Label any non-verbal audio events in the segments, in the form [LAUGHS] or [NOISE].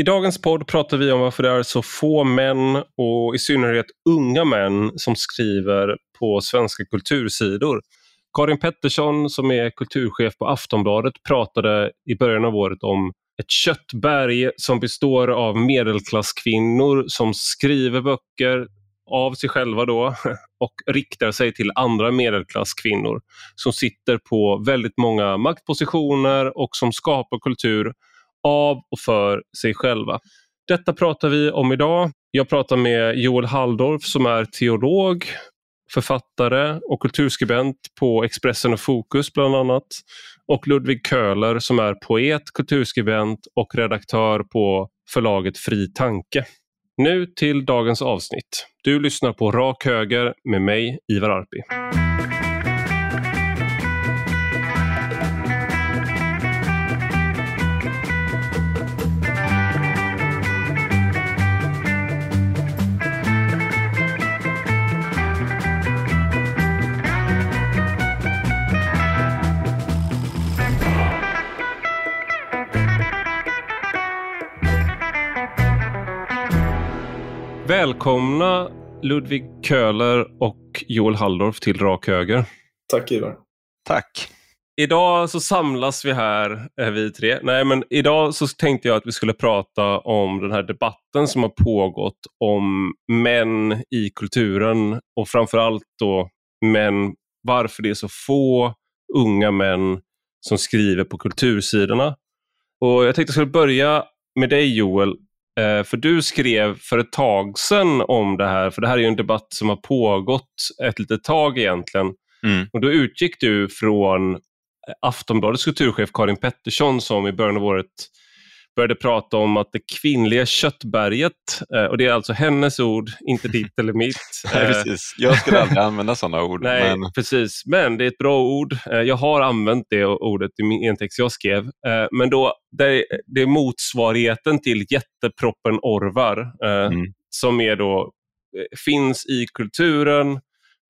I dagens podd pratar vi om varför det är så få män och i synnerhet unga män som skriver på svenska kultursidor. Karin Pettersson som är kulturchef på Aftonbladet pratade i början av året om ett köttberg som består av medelklasskvinnor som skriver böcker av sig själva då [LAUGHS] och riktar sig till andra medelklasskvinnor som sitter på väldigt många maktpositioner och som skapar kultur av och för sig själva. Detta pratar vi om idag. Jag pratar med Joel Halldorf som är teolog, författare och kulturskribent på Expressen och Fokus bland annat. Och Ludvig Köhler som är poet, kulturskribent och redaktör på förlaget Fri Tanke. Nu till dagens avsnitt. Du lyssnar på Rak Höger med mig, Ivar Arpi. Välkomna Ludvig Köhler och Joel Halldorf till Rak Höger. Tack Ivar. Tack. Idag så samlas vi här, eh, vi tre. Nej, men idag så tänkte jag att vi skulle prata om den här debatten som har pågått om män i kulturen och framförallt då män, varför det är så få unga män som skriver på kultursidorna. Och Jag tänkte att jag skulle börja med dig Joel. Eh, för du skrev för ett tag sedan om det här, för det här är en debatt som har pågått ett litet tag egentligen. Mm. Och då utgick du från Aftonbladets kulturchef Karin Pettersson som i början av året började prata om att det kvinnliga köttberget, eh, och det är alltså hennes ord, inte [LAUGHS] ditt eller mitt. Nej, precis. Jag skulle aldrig [LAUGHS] använda sådana ord. Nej, men... precis. Men det är ett bra ord. Eh, Jag har använt det ordet i min text jag skrev. Eh, Men då, det är motsvarigheten till jätteproppen Orvar, eh, Mm. som är då, eh, finns i kulturen,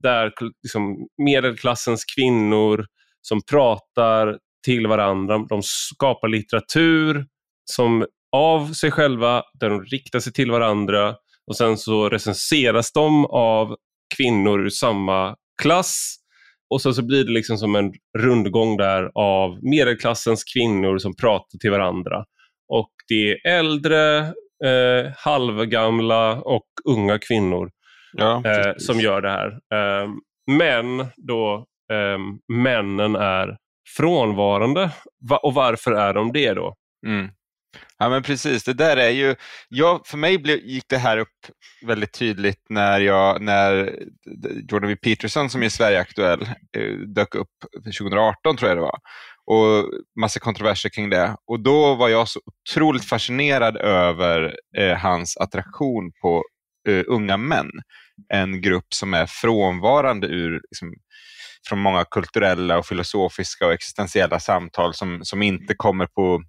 där liksom, medelklassens kvinnor som pratar till varandra, de skapar litteratur som av sig själva, där de riktar sig till varandra och sen så recenseras de av kvinnor ur samma klass och så, så blir det liksom som en rundgång där av medelklassens kvinnor som pratar till varandra. Och det är äldre, eh, halvgamla och unga kvinnor Ja, eh, som gör det här. Eh, men då eh, männen är frånvarande. Va och varför är de det då? Mm. Ja men precis, det där är ju, jag, för mig blev, gick det här upp väldigt tydligt när, jag, när Jordan B. Peterson som är Sverigeaktuell eh, dök upp 2018 tror jag det var. Och massa kontroverser kring det. Och då var jag så otroligt fascinerad över eh, hans attraktion på eh, unga män. En grupp som är frånvarande ur liksom, från många kulturella och filosofiska och existentiella samtal som, som inte kommer på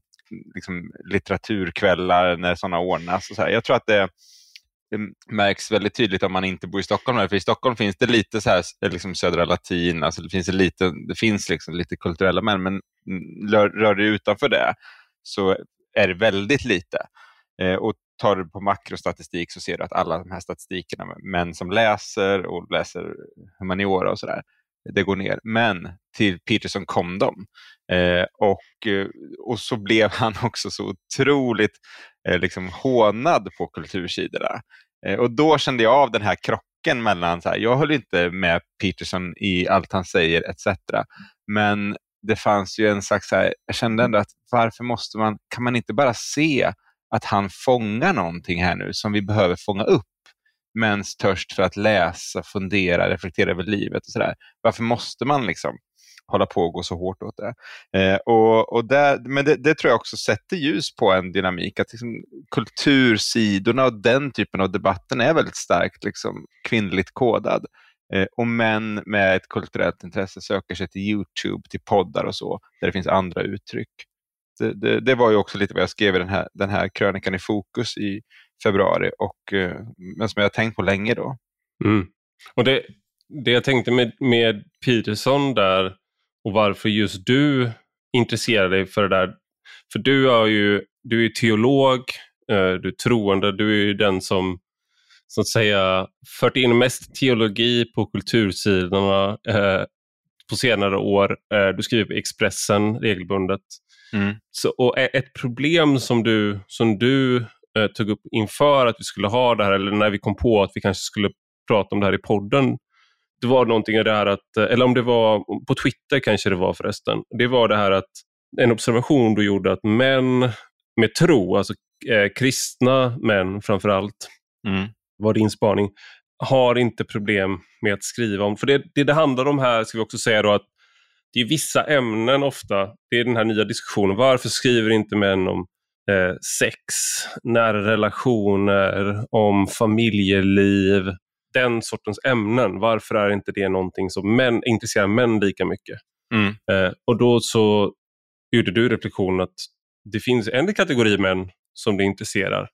liksom, litteraturkvällar när sådana ordnas. Och så här. Jag tror att det, det märks väldigt tydligt om man inte bor i Stockholm. För i Stockholm finns det lite så här, eh, liksom södra latin, alltså det finns, lite, det finns liksom lite kulturella män, men rör, rör du utanför det så är det väldigt lite. Eh, och tar du på makrostatistik så ser du att alla de här statistikerna, män som läser och läser humaniora och sådär, det går ner. Men till Peterson kom de. Eh, och, eh, och så blev [LAUGHS] han också så otroligt eh, liksom hånad på kultursidorna. Eh, och då kände jag av den här krocken mellan, så här, jag höll inte med Peterson i allt han säger etc. Men det fanns ju en slags, så här, jag kände ändå att varför måste man, kan man inte bara se att han fångar någonting här nu som vi behöver fånga upp? Mäns törst för att läsa, fundera, reflektera över livet och sådär. Varför måste man liksom hålla på och gå så hårt åt det? Eh, och, och där, men det, det, tror jag också sätter ljus på en dynamik, att liksom, kultursidorna och den typen av debatten är väldigt starkt liksom, kvinnligt kodad. Eh, och män med ett kulturellt intresse söker sig till Youtube, till poddar och så, där det finns andra uttryck. Det, det, det var ju också lite vad jag skrev i den här, den här krönikan i Fokus i februari, och, eh, men som jag har tänkt på länge då. Mm. Och det, det jag tänkte med, med Peterson där och varför just du intresserar dig för det där. För du är ju, du är teolog eh, du är troende, du är ju den som så att säga fört in mest teologi på kultursidorna eh, på senare år. Eh, du skriver på Expressen regelbundet. Mm. Så, och ett problem som du, som du eh, tog upp inför att vi skulle ha det här, eller när vi kom på att vi kanske skulle prata om det här i podden, det var någonting av det här att, eh, eller om det var på Twitter kanske det var förresten, det var det här att en observation du gjorde att män med tro, alltså eh, kristna män framför allt, Mm. var din spaning, har inte problem med att skriva om. För det det, det handlar om här, ska vi också säga då, att det är vissa ämnen ofta, det är den här nya diskussionen, varför skriver inte män om eh, sex, nära relationer, om familjeliv, den sortens ämnen. Varför är inte det någonting som män, intresserar män lika mycket? Mm. Eh, och då så gjorde du reflektionen att det finns en kategori män som det intresserar.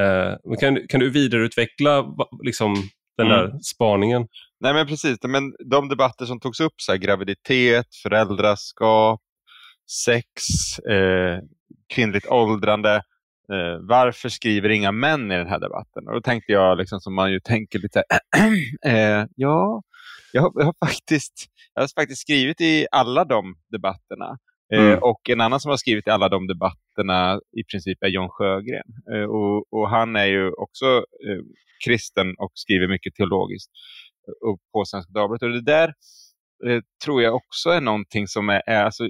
Eh, kan, kan du vidareutveckla liksom, den Mm. där spaningen? Nej men precis, men de debatter som togs upp, så här, graviditet, föräldraskap, sex, eh, kvinnligt åldrande. Eh, varför skriver inga män i den här debatten? Och då tänkte jag, liksom, som man ju tänker lite, [CLEARS THROAT] eh, ja, jag har, jag, har faktiskt, jag har faktiskt skrivit i alla de debatterna. Eh, Mm. Och en annan som har skrivit i alla de debatterna i princip är John Sjögren. Eh, och, och han är ju också eh, kristen och skriver mycket teologiskt upp på Svenska Dagbladet. Och det där eh, tror jag också är någonting som är, är alltså,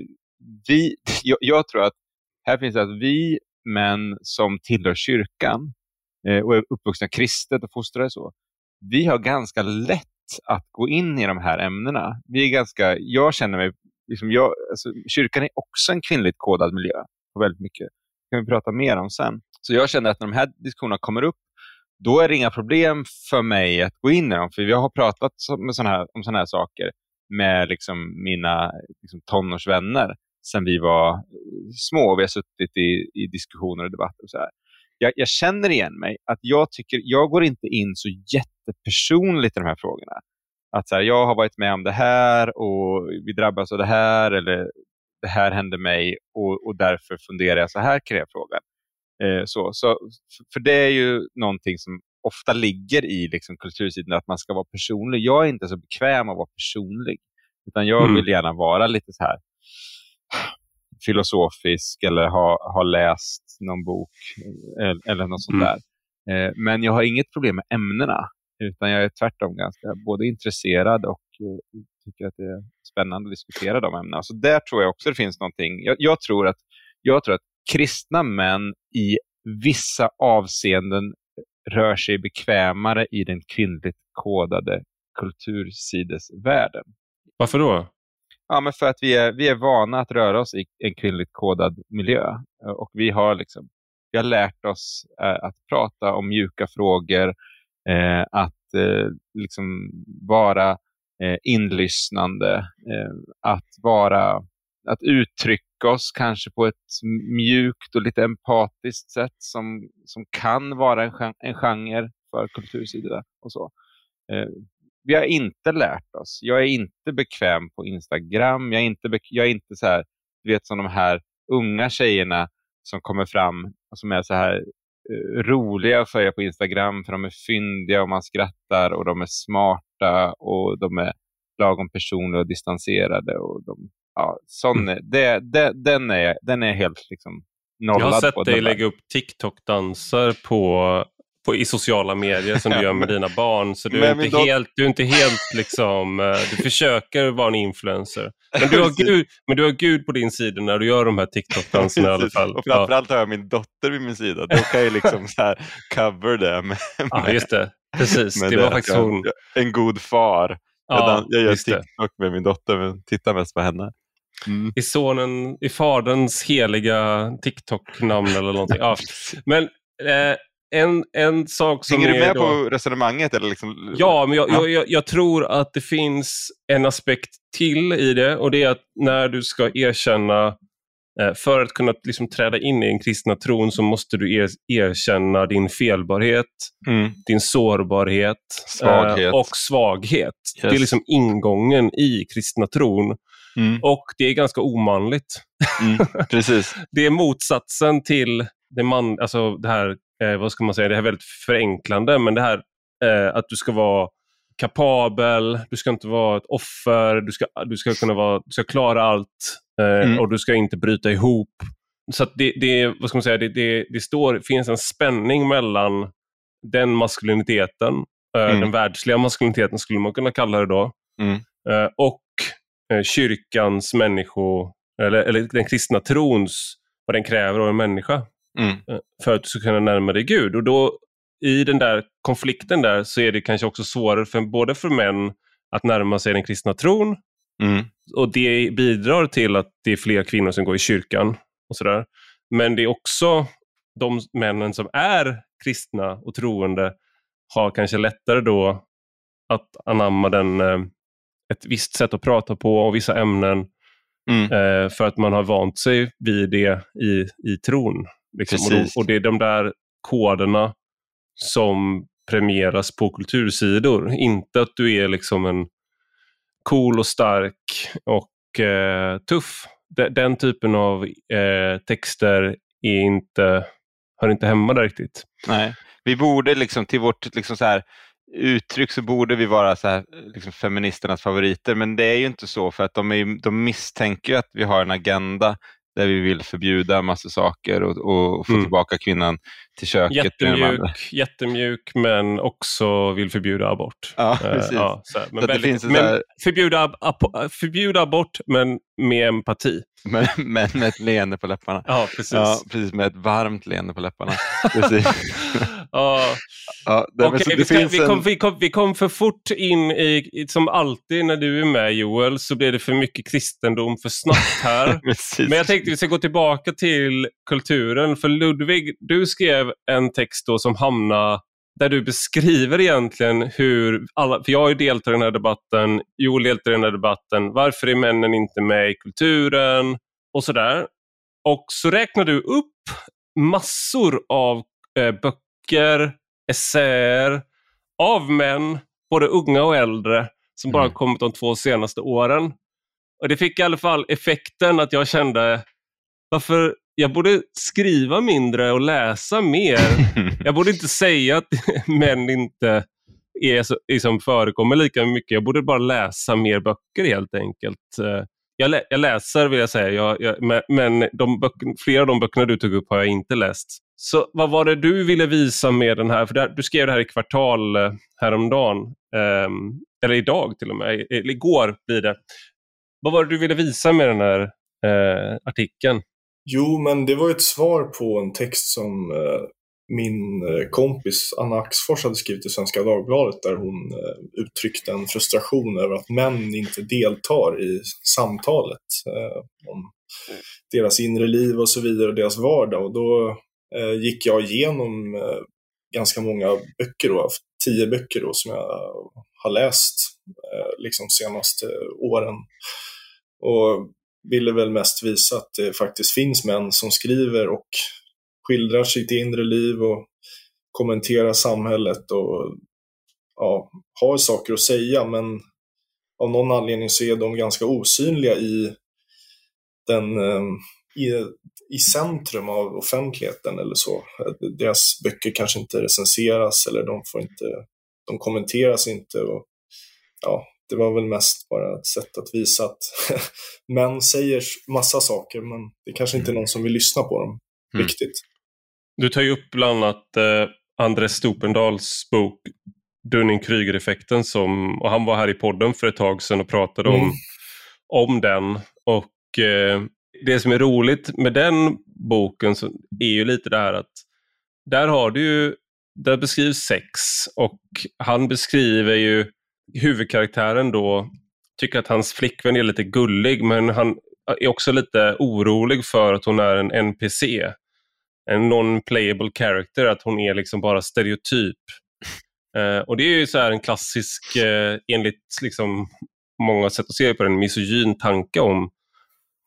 vi, [LAUGHS] jag, jag tror att här finns det att vi men som tillhör kyrkan eh, och är uppvuxna kristet och fostrade så, vi har ganska lätt att gå in i de här ämnena. Vi är ganska, jag känner mig, liksom jag, alltså, kyrkan är också en kvinnligt kodad miljö på väldigt mycket. Det kan vi prata mer om sen. Så jag känner att när de här diskussionerna kommer upp då är det inga problem för mig att gå in i dem. För jag har pratat med såna här, om sådana här saker med liksom mina liksom tonårsvänner sen vi var små. Vi har suttit i, i diskussioner och debatter. och så här. Jag, jag känner igen mig. att Jag tycker jag går inte in så jättepersonligt i de här frågorna. Att så här, Jag har varit med om det här och vi drabbas av det här eller det här hände mig och, och därför funderar jag så här kring den frågan. Eh, så, så, för det är ju någonting som ofta ligger i liksom, kultursidan, att man ska vara personlig. Jag är inte så bekväm att vara personlig, utan jag Mm. vill gärna vara lite så här filosofisk eller ha, ha läst någon bok eller, eller något sånt Mm. där. Eh, men jag har inget problem med ämnena, utan jag är tvärtom ganska både intresserad och eh, tycker att det är spännande att diskutera de ämnena. Så där tror jag också det finns någonting. Jag, jag, tror att, jag tror att kristna män i vissa avseenden rör sig bekvämare i den kvinnligt kodade kultursidesvärlden. Varför då? Ja, men för att vi är, vi är vana att röra oss i en kvinnligt kodad miljö. Eh, och vi har, liksom, vi har lärt oss eh, att prata om mjuka frågor, eh, att eh, liksom vara eh, inlyssnande, eh, att, vara, att uttrycka oss kanske på ett mjukt och lite empatiskt sätt som, som kan vara en, gen- en genre för kultursidor och så. Eh, vi har inte lärt oss. Jag är inte bekväm på Instagram. Jag är inte, jag är inte så här, du vet som de här unga tjejerna som kommer fram och som är så här eh, roliga att följa på Instagram för de är fyndiga och man skrattar och de är smarta och de är lagom personliga och distanserade. Och de, ja, sån är, det, det, den, är, den är helt liksom nollad. Jag har sett dig lägga upp TikTok-danser på, på, i sociala medier som du Ja, gör med dina barn. Så du är, inte dot- helt, du är inte helt liksom, eh, du försöker vara en influencer. Men du, har Gud, men du har Gud på din sida när du gör de här TikTok-danserna i alla fall. Och Ja, framförallt har jag min dotter vid min sida. Då kan jag liksom så här cover det med, ja, just det. Precis, med det var faktiskt hon. En god far. Ja, jag gör det. TikTok med min dotter, men tittar mest på henne. Mm. I sonen, i faderns heliga TikTok-namn eller någonting. Ja. [LAUGHS] Men eh, en, en sak som Hänger du är med då... på resonemanget? Eller liksom... Ja, men jag, Ja. Jag, jag, tror att det finns en aspekt till i det och det är att när du ska erkänna, eh, för att kunna liksom träda in i den kristna tron så måste du er, erkänna din felbarhet, Mm. din sårbarhet Svaghet. eh, och svaghet. Det är Yes. liksom ingången i kristna tron Mm. och det är ganska omanligt. Mm. [LAUGHS] Precis. Det är motsatsen till det, man, alltså det här, eh, vad ska man säga, det här är väldigt förenklande, men det här eh, att du ska vara kapabel, du ska inte vara ett offer, du ska, du ska, kunna vara, du ska klara allt eh, mm. och du ska inte bryta ihop. Så det, det, vad ska man säga, det, det, det står, finns en spänning mellan den maskuliniteten, eh, mm. den världsliga maskuliniteten skulle man kunna kalla det då, mm. eh, och eh, kyrkans människo, eller, eller den kristna trons, vad den kräver av en människa. Mm. Eh, för att du ska kunna närma dig Gud. Och då i den där konflikten där så är det kanske också svårare för, både för män att närma sig den kristna tron mm. och det bidrar till att det är fler kvinnor som går i kyrkan. och sådär. Men det är också de männen som är kristna och troende har kanske lättare då att anamma den, eh, ett visst sätt att prata på och vissa ämnen mm. Eh, för att man har vant sig vid det i, i tron. Liksom. Och, och, det är de där koderna som premieras på kultursidor. Inte att du är liksom en cool och stark och eh, tuff. De, den typen av eh, texter är inte, hör inte hemma där riktigt. Nej, vi borde liksom till vårt liksom så här, uttryck så borde vi vara så här, liksom feministernas favoriter, men det är ju inte så för att de, är, de misstänker att vi har en agenda där vi vill förbjuda massa saker och, och få mm. tillbaka kvinnan till köket. Jättemjuk, jättemjuk men också vill förbjuda abort. Ja, eh, precis. Uh, ja, så här, men, väldigt, men här... förbjuda, förbjuda abort men med empati. Men, men med ett leende på läpparna. Ja, precis. Ja, precis med ett varmt leende på läpparna. [LAUGHS] Precis. Ja. Okay, vi, ska, vi, kom, en... vi, kom, vi, kom, för fort in i, som alltid när du är med Joel, så blir det för mycket kristendom för snabbt här. [LAUGHS] Men jag tänkte vi ska gå tillbaka till kulturen. För Ludvig, du skrev en text då som hamnar där du beskriver egentligen hur, alla, för jag har ju deltagit i den här debatten, Joel deltar i den här debatten, varför är männen inte med i kulturen och sådär. Och så räknar du upp massor av eh, böcker, essäer av män, både unga och äldre, som bara mm. kommit de två senaste åren. Och Det fick i alla fall effekten att jag kände, varför jag borde skriva mindre och läsa mer. [LAUGHS] jag borde inte säga att [LAUGHS] män inte är så, liksom förekommer lika mycket. Jag borde bara läsa mer böcker helt enkelt. Jag, lä jag läser vill jag säga, jag, jag, men de flera av de böckerna du tog upp har jag inte läst. Så vad var det du ville visa med den här? För där, du skrev det här i kvartal eh, häromdagen, eh, eller idag till och med, eller igår blir det. Vad var det du ville visa med den här eh, artikeln? Jo, men det var ett svar på en text som eh, min eh, kompis Anna Axfors hade skrivit i Svenska Dagbladet där hon eh, uttryckte en frustration över att män inte deltar i samtalet eh, om deras inre liv och så vidare och deras vardag. Och då Eh, gick jag igenom eh, ganska många böcker, då, tio böcker då, som jag har läst eh, liksom senaste åren. Och ville väl mest visa att det faktiskt finns män som skriver och skildrar sitt inre liv och kommenterar samhället och ja, har saker att säga men av någon anledning så är de ganska osynliga i, den, i, i centrum av offentligheten eller så. Deras böcker kanske inte recenseras eller de, får inte, de kommenteras inte. Och, ja, det var väl mest bara ett sätt att visa att [LAUGHS] män säger massa saker men det kanske inte är någon som vill lyssna på dem mm. riktigt. Du tar ju upp bland annat eh, Andres Stopendals bok Dunning-Kryger-effekten som, och han var här i podden för ett tag sedan och pratade mm. om, om den. Och eh, det som är roligt med den boken så är ju lite det här att där har du ju, där beskrivs sex och han beskriver ju huvudkaraktären då tycker att hans flickvän är lite gullig men han är också lite orolig för att hon är en NPC. En non-playable character, att hon är liksom bara stereotyp. Eh, och det är ju så en klassisk, eh, enligt liksom många sätt att se på den, misogyn tanke om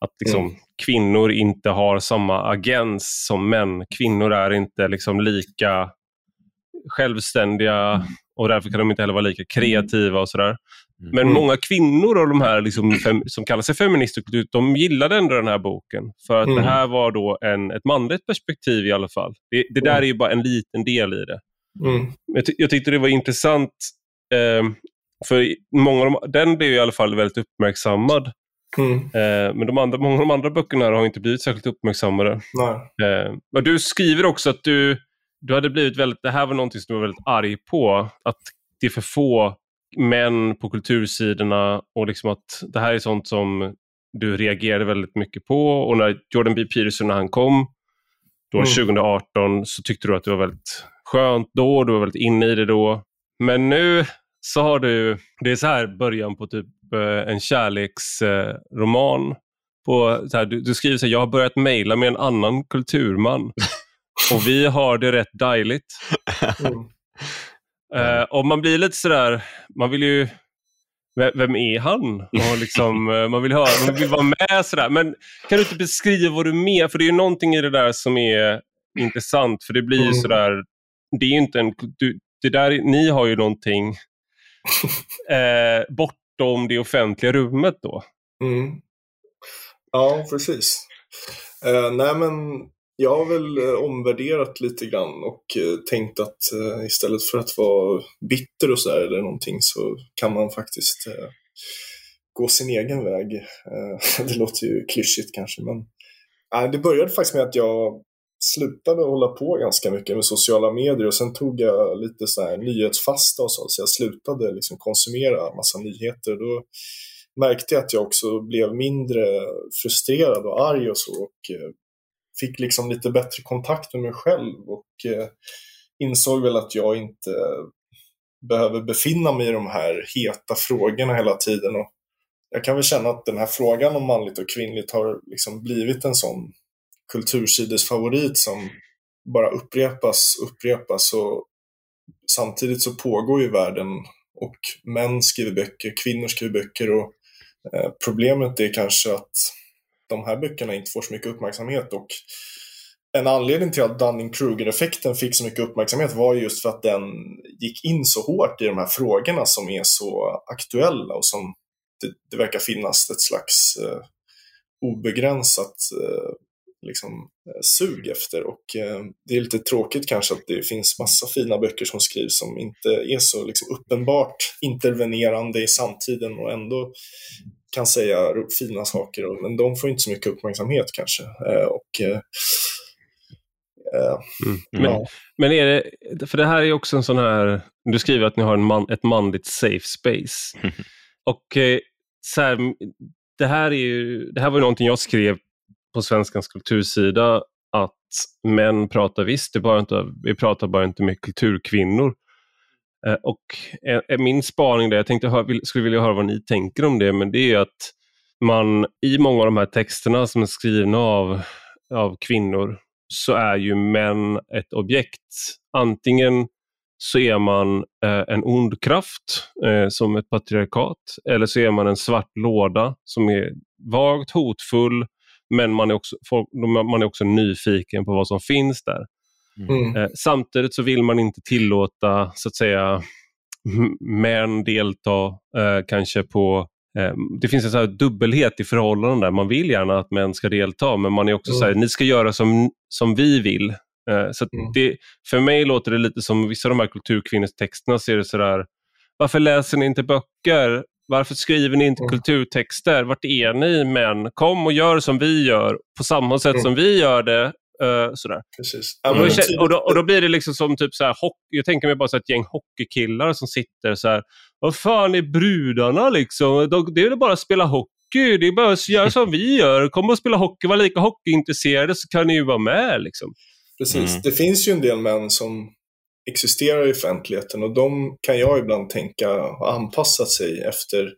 att liksom, mm. kvinnor inte har samma agens som män. Kvinnor är inte liksom lika självständiga och därför kan de inte heller vara lika kreativa och sådär. Mm. Men många kvinnor av de här liksom, fem, som kallar sig feminister, de gillade ändå den här boken. För att mm. det här var då en, ett manligt perspektiv i alla fall. Det, det där mm. är ju bara en liten del i det. Mm. Jag, jag tyckte det var intressant, eh, för många av de, den blev i alla fall väldigt uppmärksammad. Mm. Eh, men de andra, många av de andra böckerna har inte blivit särskilt uppmärksammade. Eh, men du skriver också att du, du hade blivit väldigt, det här var någonting som du var väldigt arg på, att det är för få män på kultursidorna och liksom att det här är sånt som du reagerade väldigt mycket på och när Jordan B. Peterson när han kom då mm. 2018 så tyckte du att det var väldigt skönt då, du var väldigt inne i det då. Men nu så har du, det är så här början på typ eh, en kärleksroman. På, så här, du, du, skriver så här, jag har börjat mejla med en annan kulturman [LAUGHS] och vi har det rätt dejligt. Mm. Uh, och man blir lite sådär, man vill ju, vem är han? Och liksom, uh, [LAUGHS] man, vill höra, man vill vara med sådär. Men kan du inte beskriva vad du menar? För det är ju någonting i det där som är intressant. För det blir mm. sådär, det är inte en, du, det där, ni har ju någonting [LAUGHS] uh, bortom det offentliga rummet då. Mm. Ja, precis. Uh, nej men jag har väl eh, omvärderat lite grann och eh, tänkt att istället för att vara bitter och sådär eller någonting så kan man faktiskt gå sin egen väg. [LAUGHS] Det låter ju klyschigt kanske men det började faktiskt med att jag slutade hålla på ganska mycket med sociala medier och sen tog jag lite så här nyhetsfasta och så, så jag slutade liksom konsumera massa nyheter. Då märkte jag att jag också blev mindre frustrerad och arg och så och eh, fick liksom lite bättre kontakt med mig själv och eh, insåg väl att jag inte behöver befinna mig i de här heta frågorna hela tiden. Och jag kan väl känna att den här frågan om manligt och kvinnligt har liksom blivit en sån kultursidesfavorit som bara upprepas, upprepas och samtidigt så pågår ju världen och män skriver böcker, kvinnor skriver böcker och eh, problemet är kanske att de här böckerna inte får så mycket uppmärksamhet och en anledning till att Dunning-Kruger-effekten fick så mycket uppmärksamhet var just för att den gick in så hårt i de här frågorna som är så aktuella och som det, det verkar finnas ett slags eh, obegränsat eh, liksom, eh, sug efter. Och eh, det är lite tråkigt kanske att det finns massa fina böcker som skrivs som inte är så liksom, uppenbart intervenerande i samtiden och ändå kan säga fina saker, men de får inte så mycket uppmärksamhet kanske. Eh, och, mm. men, men är det, för det här är också en sån här, du skriver att ni har en man, ett manligt safe space. [LAUGHS] och så här, det, här är ju, det här var ju någonting jag skrev på Svenskans kultursida, att män pratar visst, det bara inte, vi pratar bara inte med kulturkvinnor. Eh, och eh, eh, min spaning där, jag tänkte skulle vilja höra vad ni tänker om det, men det är att man i många av de här texterna som är skrivna av, av kvinnor så är ju män ett objekt. Antingen så är man eh, en ond kraft eh, som ett patriarkat eller så är man en svart låda som är vagt hotfull men man är också, folk, man är också nyfiken på vad som finns där. Mm. Eh, samtidigt så vill man inte tillåta så att säga män delta eh, kanske på eh, det finns en så dubbelhet i förhållanden där. Man vill gärna att män ska delta men man är också mm. så här, ni ska göra som, som vi vill. Eh, så mm. det, för mig låter det lite som vissa av de här kulturkvinnostexterna så är det sådär, varför läser ni inte böcker? Varför skriver ni inte mm. kulturtexter? Vart är ni män? Kom och gör som vi gör på samma sätt mm. som vi gör det Uh, sådär. Precis. Och, då, och, då, och, då, blir det liksom som typ så här, jag tänker mig bara så ett gäng hockeykillar som sitter så här. Vad fan är brudarna liksom? Det är väl bara att spela hockey. Det är bara att göra som vi gör. Kom och spela hockey, var lika hockeyintresserade så kan ni ju vara med. Liksom. Precis. Mm. Det finns ju en del män som existerar i offentligheten och de kan jag ibland tänka har anpassat sig efter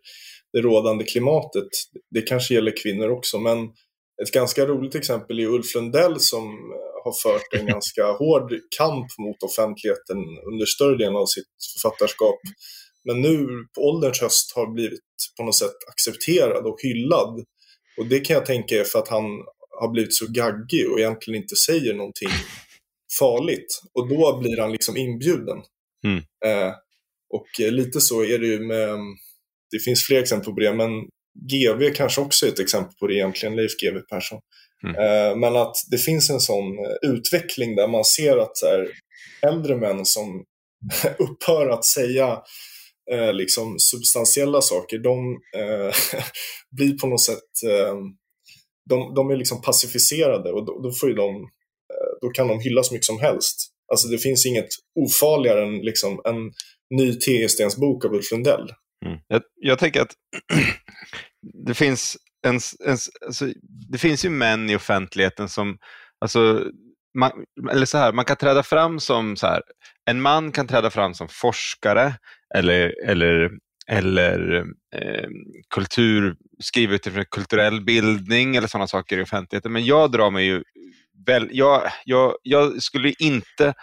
det rådande klimatet. Det kanske gäller kvinnor också, men ett ganska roligt exempel är Ulf Lundell som har fört en [LAUGHS] ganska hård kamp mot offentligheten under större delen av sitt författarskap. Men nu på ålderns höst har blivit på något sätt accepterad och hyllad. Och det kan jag tänka är för att han har blivit så gaggig och egentligen inte säger någonting farligt. Och då blir han liksom inbjuden. Mm. Eh, och lite så är det ju med det finns fler exempel på det, men GV kanske också är ett exempel på det egentligen, Leif GW Persson. Mm. Eh, men att det finns en sån utveckling där man ser att så här, äldre män som [LAUGHS] upphör att säga eh, liksom substantiella saker, de eh, [LAUGHS] blir på något sätt, eh, de, de är liksom pacificerade och då, då, får de, eh, då kan de hylla så mycket som helst. Alltså det finns inget ofarligare än liksom en ny T.E. bok av Ulf Lundell. Mm. Jag, jag tänker att [CLEARS THROAT] det finns en, en, alltså, det finns ju män i offentligheten som, alltså, man, eller så här, man kan träda fram som så här, en man kan träda fram som forskare eller, eller, eller eh, kultur, skriva utifrån kulturell bildning eller sådana saker i offentligheten. Men jag drar mig ju väl, jag, jag, jag skulle inte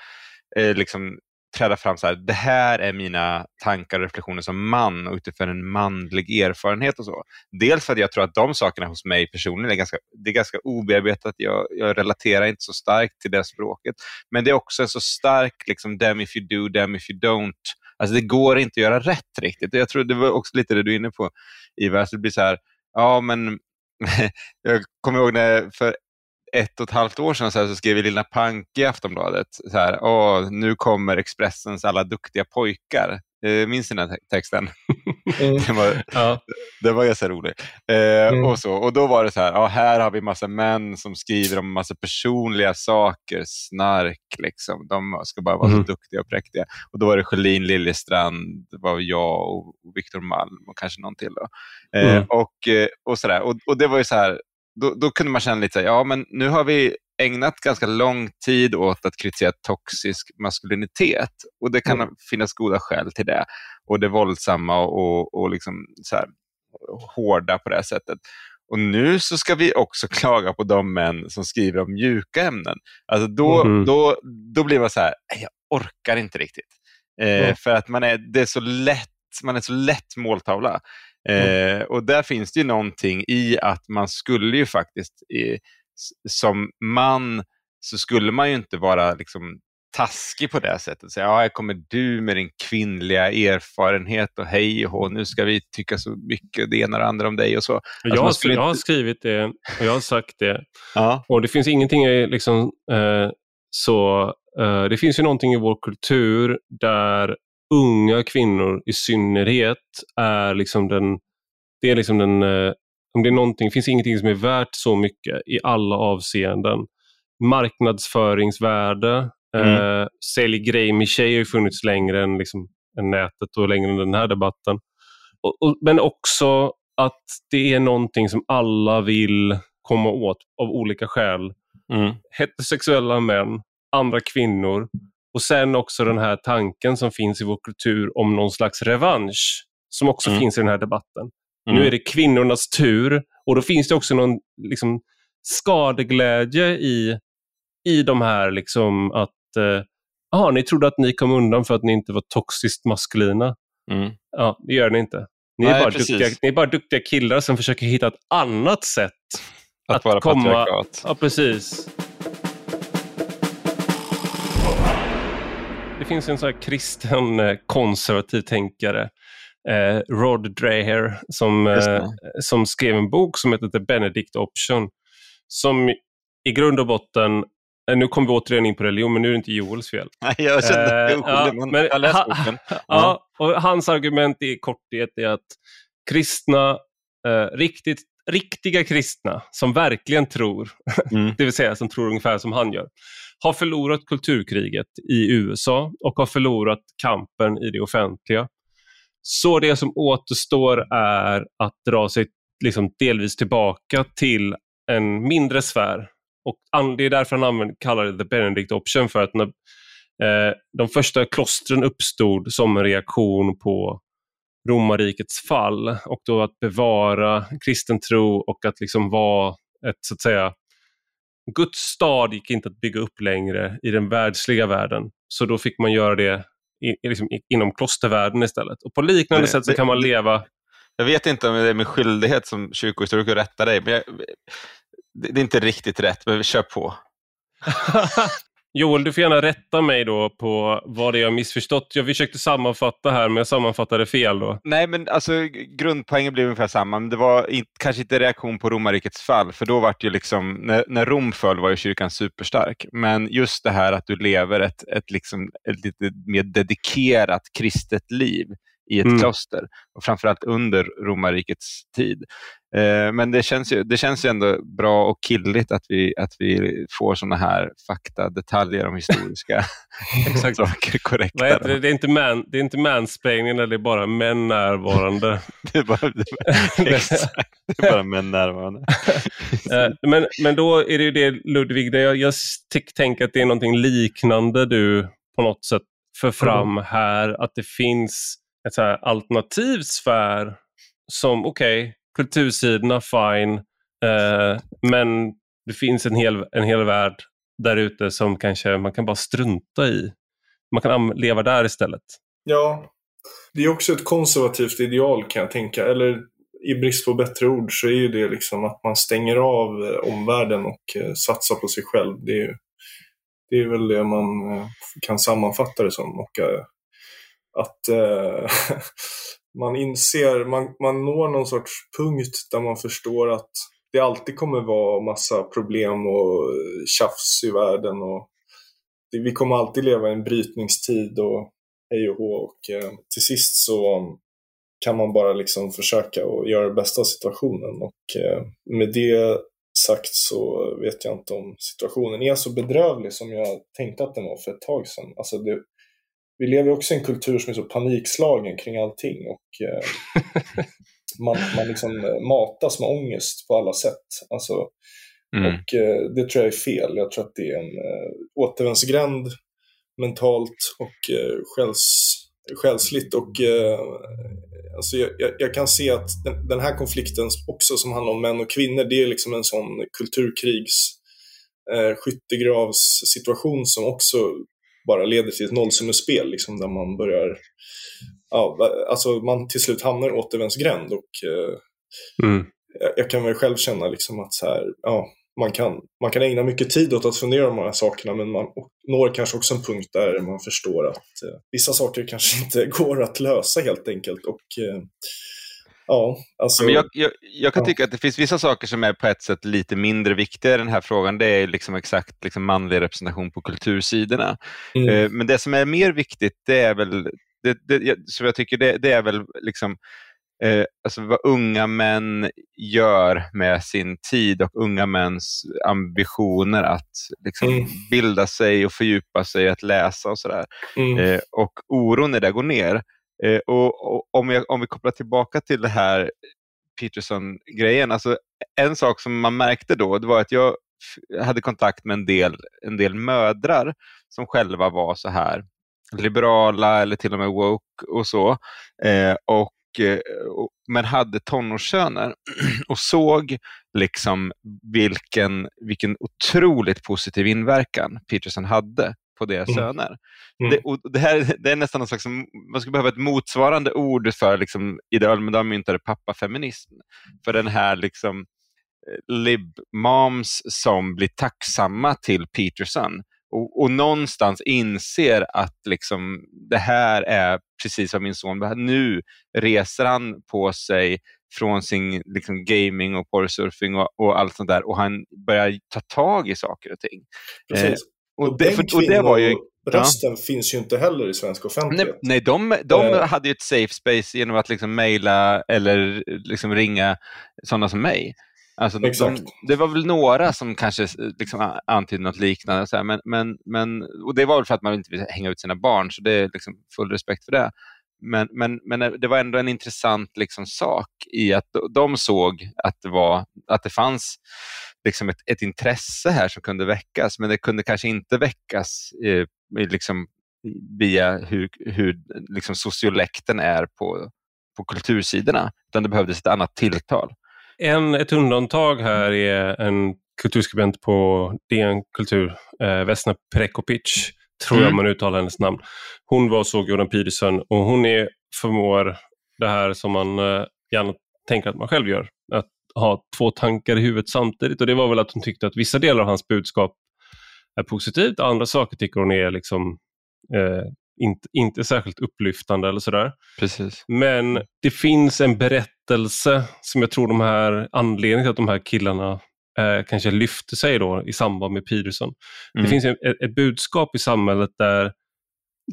eh, liksom träda fram så här, det här är mina tankar och reflektioner som man och utifrån en manlig erfarenhet och så. Dels för att jag tror att de sakerna hos mig personligen är ganska, det är ganska obearbetat, jag, jag relaterar inte så starkt till det språket. Men det är också en så stark, liksom, damn if you do, damn if you don't. Alltså det går inte att göra rätt riktigt. Jag tror det var också lite det du är inne på, Ivar, alltså det blir så här, ja men [LAUGHS] jag kommer ihåg när för ett och ett halvt år sedan så, här, så skrev Lilla Pank i Aftonbladet så här, Åh, nu kommer Expressens alla duktiga pojkar. Eh, minns ni den här texten? Mm. [LAUGHS] den, var, ja. den var ganska rolig. Eh, mm. och, så, och då var det så här, ja, här har vi massa män som skriver om massa personliga saker, snark, liksom. de ska bara vara mm. så duktiga och präktiga. Och då var det Sjölin Liljestrand, det var jag och Viktor Malm och kanske någon till. Då. Eh, mm. och, eh, och, så där. Och, och det var ju så här, då, då kunde man känna lite så här, ja men nu har vi ägnat ganska lång tid åt att kritisera toxisk maskulinitet och det kan mm. finnas goda skäl till det. Och det våldsamma och, och liksom så här, hårda på det här sättet. Och nu så ska vi också [LAUGHS] klaga på de män som skriver om mjuka ämnen. Alltså då, mm. då, då blir man så här, jag orkar inte riktigt. Eh, mm. För att man är, det är så lätt, man är så lätt måltavla. Mm. Eh, och där finns det ju någonting i att man skulle ju faktiskt, eh, som man, så skulle man ju inte vara liksom taskig på det sättet. Säga, ja, här kommer du med din kvinnliga erfarenhet och hej och nu ska vi tycka så mycket det ena och det andra om dig och så. Alltså, jag, har, inte... jag har skrivit det och jag har sagt det. [LAUGHS] Ja. Och det finns ingenting liksom, eh, så, eh, det finns ju någonting i vår kultur där unga kvinnor i synnerhet är liksom den, det är liksom den, eh, om det är någonting, finns ingenting som är värt så mycket i alla avseenden. Marknadsföringsvärde, mm. eh, sälj grej med tjej har funnits längre än, liksom, än nätet och längre än den här debatten. Och, och, men också att det är någonting som alla vill komma åt av olika skäl. Mm. Heterosexuella män, andra kvinnor och sen också den här tanken som finns i vår kultur om någon slags revansch, som också mm. finns i den här debatten. Mm. Nu är det kvinnornas tur och då finns det också någon liksom, skadeglädje i, i de här liksom att eh, ni trodde att ni kom undan för att ni inte var toxiskt maskulina. Mm. Ja, det gör ni inte. Ni, Nej, är bara duktiga, ni är bara duktiga killar som försöker hitta ett annat sätt att, att vara komma... Patriarkat. Ja, precis. Det finns en sån här kristen eh, konservativ tänkare, eh, Rod Dreher, som, eh, som skrev en bok som heter The Benedict Option. Som i grund och botten eh, nu kommer vi återigen in på religion, men nu är det inte Joels fel. [LAUGHS] Nej, jag kände eh, ja, men jag läste boken. Ja, och hans argument i korthet är att kristna, eh, riktigt, riktiga kristna som verkligen tror, [LAUGHS] mm. det vill säga som tror ungefär som han gör, har förlorat kulturkriget i USA och har förlorat kampen i det offentliga. Så det som återstår är att dra sig liksom delvis tillbaka till en mindre sfär. Och det är därför han använder, kallar det the Benedict option, för att när eh, de första klostren uppstod som en reaktion på romarrikets fall och då att bevara kristen tro och att liksom vara ett så att säga Guds stad gick inte att bygga upp längre i den världsliga världen. Så då fick man göra det i, liksom, inom klostervärlden istället. Och på liknande Nej, sätt så kan man leva... Jag vet inte om det är min skyldighet som kyrkohistoriker att rätta dig, men jag, det, det, är inte riktigt rätt, men vi kör på. [LAUGHS] Joel, du får gärna rätta mig då på vad det är jag missförstått. Jag försökte sammanfatta här, men jag sammanfattade fel då. Nej, men alltså grundpoängen blev ungefär samma, men det var inte, kanske inte reaktion på romarrikets fall, för då var det ju liksom, när, när Rom föll var ju kyrkan superstark, men just det här att du lever ett, ett, liksom, ett lite mer dedikerat kristet liv i ett mm. kloster, och framförallt under romarrikets tid. Eh, men det känns, ju, det känns ju ändå bra och killigt att vi, att vi får sådana här fakta, detaljer om historiska [LAUGHS] Exakt. saker korrekta. Vad heter det? Det, är inte man, det är inte mansplaining, det är bara män närvarande. [LAUGHS] det, är bara, det, är bara [LAUGHS] män närvarande. Eh, men, men då är det ju det Ludvig, det jag, jag tänker att det är någonting liknande du på något sätt för fram mm. här, att det finns ett så här alternativ sfär som, okej, okay, kultursidorna, fine, eh, men det finns en hel, en hel värld där ute som kanske man kan bara strunta i. Man kan leva där istället. Ja, det är också ett konservativt ideal kan jag tänka. Eller i brist på bättre ord så är ju det liksom att man stänger av eh, omvärlden och eh, satsar på sig själv. Det är, det är väl det man eh, kan sammanfatta det som. Och eh, att äh, [LAUGHS] man inser, man, man når någon sorts punkt där man förstår att det alltid kommer vara massa problem och tjafs i världen. Och det, vi kommer alltid leva i en brytningstid och hej och hå. Och eh, till sist så kan man bara liksom försöka och göra det bästa av situationen. Och eh, med det sagt så vet jag inte om situationen är så bedrövlig som jag tänkte att den var för ett tag sedan. Alltså det, vi lever också i en kultur som är så panikslagen kring allting och eh, [LAUGHS] man, man liksom eh, matas med ångest på alla sätt. Alltså, mm. Och eh, det tror jag är fel. Jag tror att det är en eh, återvändsgränd mentalt och eh, själs, själsligt. Och, eh, alltså jag, jag, kan se att den, den, här konflikten också som handlar om män och kvinnor, det är liksom en sån kulturkrigs eh, skyttegravssituation som också bara leder till ett nollsummespel liksom, där man börjar, ja, alltså man till slut hamnar i återvändsgränd och eh, mm. jag, jag, kan väl själv känna liksom att så här, ja, man kan, man kan ägna mycket tid åt att fundera på de här sakerna men man når kanske också en punkt där man förstår att eh, vissa saker kanske [LAUGHS] inte går att lösa helt enkelt. Och eh, Ja, alltså, men jag, jag, jag kan tycka att det finns vissa saker som är på ett sätt lite mindre viktiga i den här frågan. Det är liksom exakt liksom manlig representation på kultursidorna. Mm. Eh, men det som är mer viktigt, det är väl, det, det, som jag tycker, det, det är väl liksom eh, alltså vad unga män gör med sin tid och unga mäns ambitioner att liksom, mm. bilda sig och fördjupa sig, att läsa och sådär. Mm. Eh, och oron när det går ner. Eh, och, och, om, jag, om vi kopplar tillbaka till det här Peterson-grejen, alltså en sak som man märkte då, det var att jag hade kontakt med en del, en del mödrar som själva var så här liberala eller till och med woke och så. Eh, och, eh, men hade tonårssöner [CLEARS THROAT] och såg liksom vilken, vilken otroligt positiv inverkan Peterson hade på deras mm. söner. Mm. Det, och det, här, det är nästan någon slags, man skulle behöva ett motsvarande ord för liksom, i det allmänna myntade pappafeminism. För den här liksom, eh, lib-moms som blir tacksamma till Peterson och, och någonstans inser att liksom, det här är precis vad min son behöver. Nu reser han på sig från sin liksom, gaming och porrsurfing och, och allt sånt där och han börjar ta tag i saker och ting. Precis. Eh, och, det, för, och det var ju rösten ja. finns ju inte heller i svensk offentlighet. Nej, nej de, de uh, hade ju ett safe space genom att liksom mejla eller liksom ringa sådana som mig. Alltså de, de, det var väl några som kanske liksom antydde något liknande, så här, men, men, men, och det var väl för att man inte vill hänga ut sina barn, så det är liksom full respekt för det. Men, men, men det var ändå en intressant liksom sak i att de såg att det, var, att det fanns liksom ett, ett intresse här som kunde väckas, men det kunde kanske inte väckas eh, liksom, via hur, hur liksom sociolekten är på, på kultursidorna, utan det behövdes ett annat tilltal. En, ett undantag här är en kulturskribent på DN Kultur, eh, Vesna Prekopic, tror mm. jag man uttalar hennes namn. Hon var och såg Jordan Peterson och hon är, förmår det här som man eh, gärna tänker att man själv gör. Att ha två tankar i huvudet samtidigt och det var väl att hon tyckte att vissa delar av hans budskap är positivt, andra saker tycker hon är liksom, eh, inte, inte särskilt upplyftande eller sådär. Precis. Men det finns en berättelse som jag tror de här anledningen till att de här killarna eh, kanske lyfter sig då i samband med Peterson. Mm. Det finns ett, ett budskap i samhället där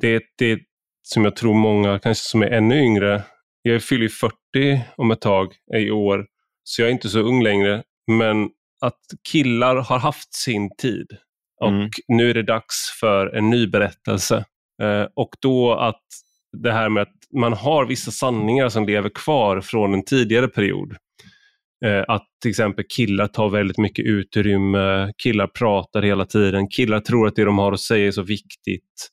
det, det som jag tror många kanske som är ännu yngre, jag fyller 40 om ett tag i år, så jag är inte så ung längre, men att killar har haft sin tid och Mm. nu är det dags för en ny berättelse. Eh, och då att det här med att man har vissa sanningar som lever kvar från en tidigare period. Eh, att till exempel killar tar väldigt mycket utrymme, killar pratar hela tiden, killar tror att det de har att säga är så viktigt.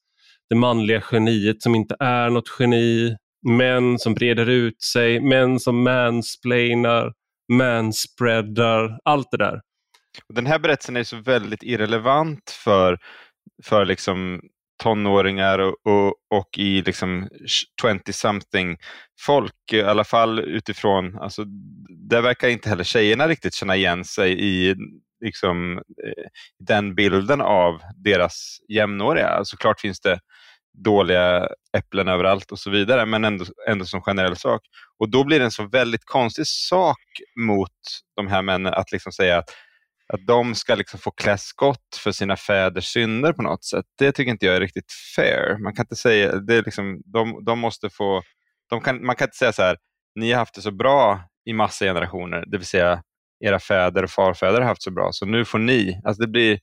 Det manliga geniet som inte är något geni, män som breder ut sig, män som mansplainar, manspreadar, allt det där. Den här berättelsen är så väldigt irrelevant för, för liksom tonåringar och, och, och i liksom 20-something folk, i alla fall utifrån, alltså, där verkar inte heller tjejerna riktigt känna igen sig i liksom, eh, den bilden av deras jämnåriga. Alltså, Såklart finns det dåliga äpplen överallt och så vidare, men ändå, ändå som generell sak. Och då blir det en så väldigt konstig sak mot de här männen att liksom säga att att de ska liksom få klä skott för sina fäders synder på något sätt. Det tycker inte jag är riktigt fair. Man kan inte säga, det är liksom, de, de måste få, de kan, man kan inte säga så här, ni har haft det så bra i massa generationer, det vill säga era fäder och farfäder har haft så bra, så nu får ni. Alltså det blir,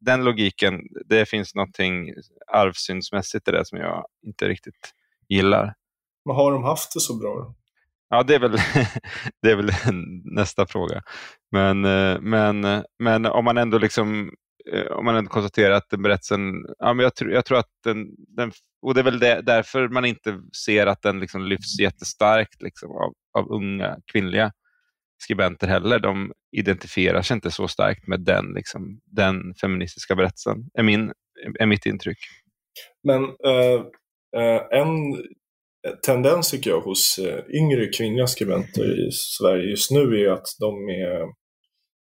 den logiken, det finns någonting arvsyndsmässigt i det som jag inte riktigt gillar. Men har de haft det så bra? Ja, det är väl, [LAUGHS] det är väl [LAUGHS] nästa fråga. Men, eh, men, men om man ändå liksom eh, om man ändå konstaterar att den berättelsen, ja, men jag, tror, jag tror att den, den, och det är väl det, därför man inte ser att den liksom lyfts jättestarkt liksom, av, av unga kvinnliga skribenter heller. De identifierar sig inte så starkt med den, liksom, den feministiska berättelsen, är, min, är mitt intryck. Men uh, uh, en tendens tycker jag hos eh, yngre kvinnliga skribenter i Sverige just nu är att de är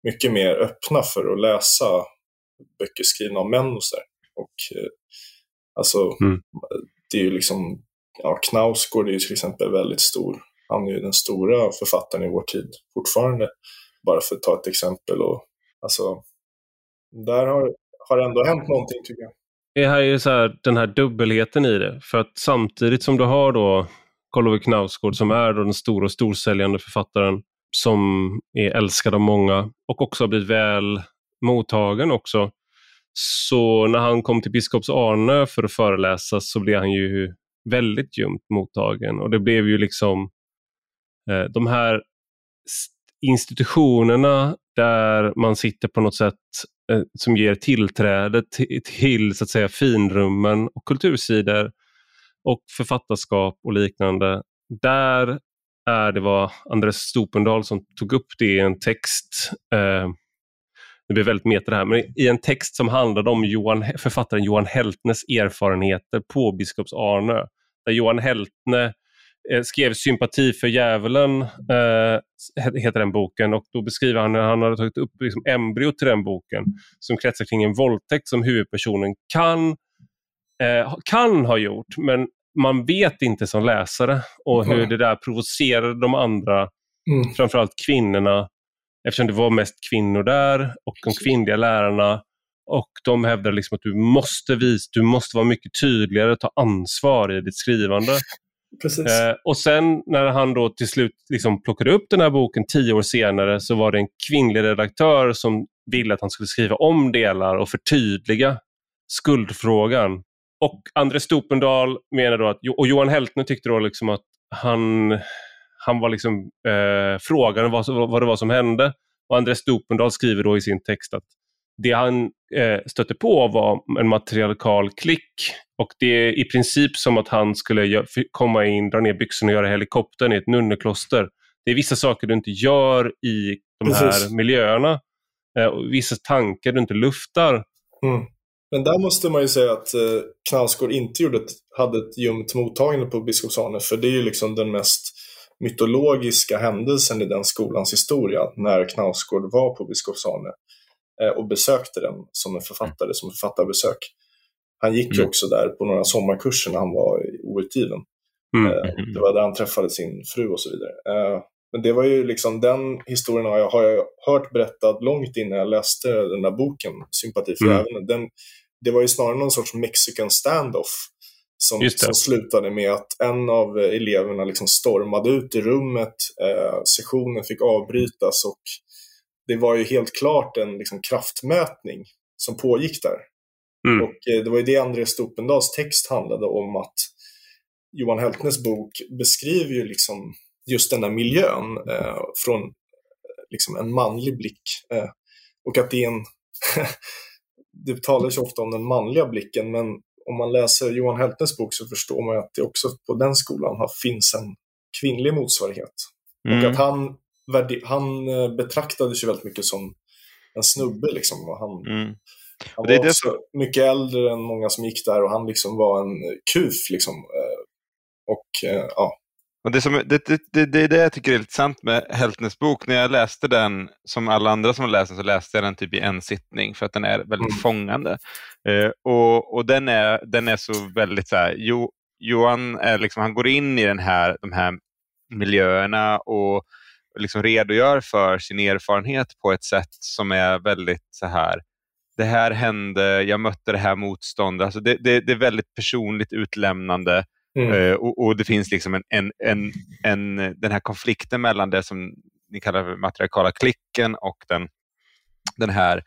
mycket mer öppna för att läsa böcker skrivna av män och så där. Och eh, alltså, Mm. det är ju liksom, ja, Knausgård är ju till exempel väldigt stor. Han är ju den stora författaren i vår tid fortfarande, bara för att ta ett exempel. Och, alltså, där har, har ändå hänt någonting tycker jag. Det här är ju så här, den här dubbelheten i det. För att samtidigt som du har då Karl-Ove Knausgård som är då den stora och storsäljande författaren som är älskad av många och också har blivit väl mottagen också. Så när han kom till Biskops Arnö för att föreläsa så blev han ju väldigt ljumt mottagen och det blev ju liksom eh, de här institutionerna där man sitter på något sätt eh, som ger tillträde till, till så att säga finrummen och kultursidor och författarskap och liknande. Där är det var Andres Stopendal som tog upp det i en text. Eh, det blir väldigt meta det här, men i en text som handlade om Johan, författaren Johan Heltnes erfarenheter på Biskops Arnö. Där Johan Heltne eh, skrev Sympati för djävulen, eh, heter den boken, och då beskriver han när han hade tagit upp liksom, embryot till den boken som kretsar kring en våldtäkt som huvudpersonen kan, eh, kan ha gjort, men man vet inte som läsare och hur Mm. det där provocerade de andra, Mm. framförallt kvinnorna, eftersom det var mest kvinnor där och de kvinnliga lärarna. Och de hävdade liksom att du måste visa, du måste vara mycket tydligare, ta ansvar i ditt skrivande. Precis. Eh, och sen när han då till slut liksom plockade upp den här boken tio år senare så var det en kvinnlig redaktör som ville att han skulle skriva om delar och förtydliga skuldfrågan. Och Andres Stopendal menar då att, och Johan Heltner tyckte då liksom att han, han var liksom eh, frågade vad, vad det var som hände. Och Andres Stopendal skriver då i sin text att det han eh, stötte på var en matriarkal klick och det är i princip som att han skulle komma in, dra ner byxorna och göra helikoptern i ett nunnekloster. Det är vissa saker du inte gör i de här Precis. miljöerna. Eh, och vissa tankar du inte luftar. Mm. Men där måste man ju säga att eh, Knausgård inte gjorde ett, hade ett ljumt mottagande på Biskopsarne, för det är ju liksom den mest mytologiska händelsen i den skolans historia, när Knausgård var på Biskopsarne. Eh, och besökte den som en författare, som författarbesök. Han gick ju Mm. också där på några sommarkurser när han var outgiven. Mm. Eh, Det var där han träffade sin fru och så vidare. Eh, Men det var ju liksom, den historien har jag, har jag hört berättad långt innan jag läste den där boken, Sympati för Mm. djävulen. Den, det var ju snarare någon sorts mexican standoff som, som slutade med att en av eleverna liksom stormade ut i rummet, eh, sessionen fick avbrytas och det var ju helt klart en liksom, kraftmätning som pågick där. Mm. Och eh, det var ju det Andreas Stopendals text handlade om att Johan Heltnes bok beskriver ju liksom just den där miljön eh, från eh, liksom en manlig blick. Eh, och att det är en... [LAUGHS] det talas ju ofta om den manliga blicken, men om man läser Johan Heltnes bok så förstår man ju att det också på den skolan har, finns en kvinnlig motsvarighet. Mm. Och att han, han eh, betraktades ju väldigt mycket som en snubbe liksom. Och han, Mm. han det är var också mycket äldre än många som gick där och han liksom var en kuf liksom. Eh, Och eh, ja, Och det, som, det, det, det, är det jag tycker är intressant med Heltnes bok. När jag läste den, som alla andra som har läst den, så läste jag den typ i en sittning för att den är väldigt Mm. fångande. Eh, och och den, är, den är så väldigt så här, jo, Johan är liksom, han går in i den här, de här miljöerna och liksom redogör för sin erfarenhet på ett sätt som är väldigt så här, det här hände, jag mötte det här motståndet. Alltså det, det, det är väldigt personligt utlämnande. mm. Eh, och, och det finns liksom en, en, en, en, den här konflikten mellan det som ni kallar för matriarkala klicken och den, den här,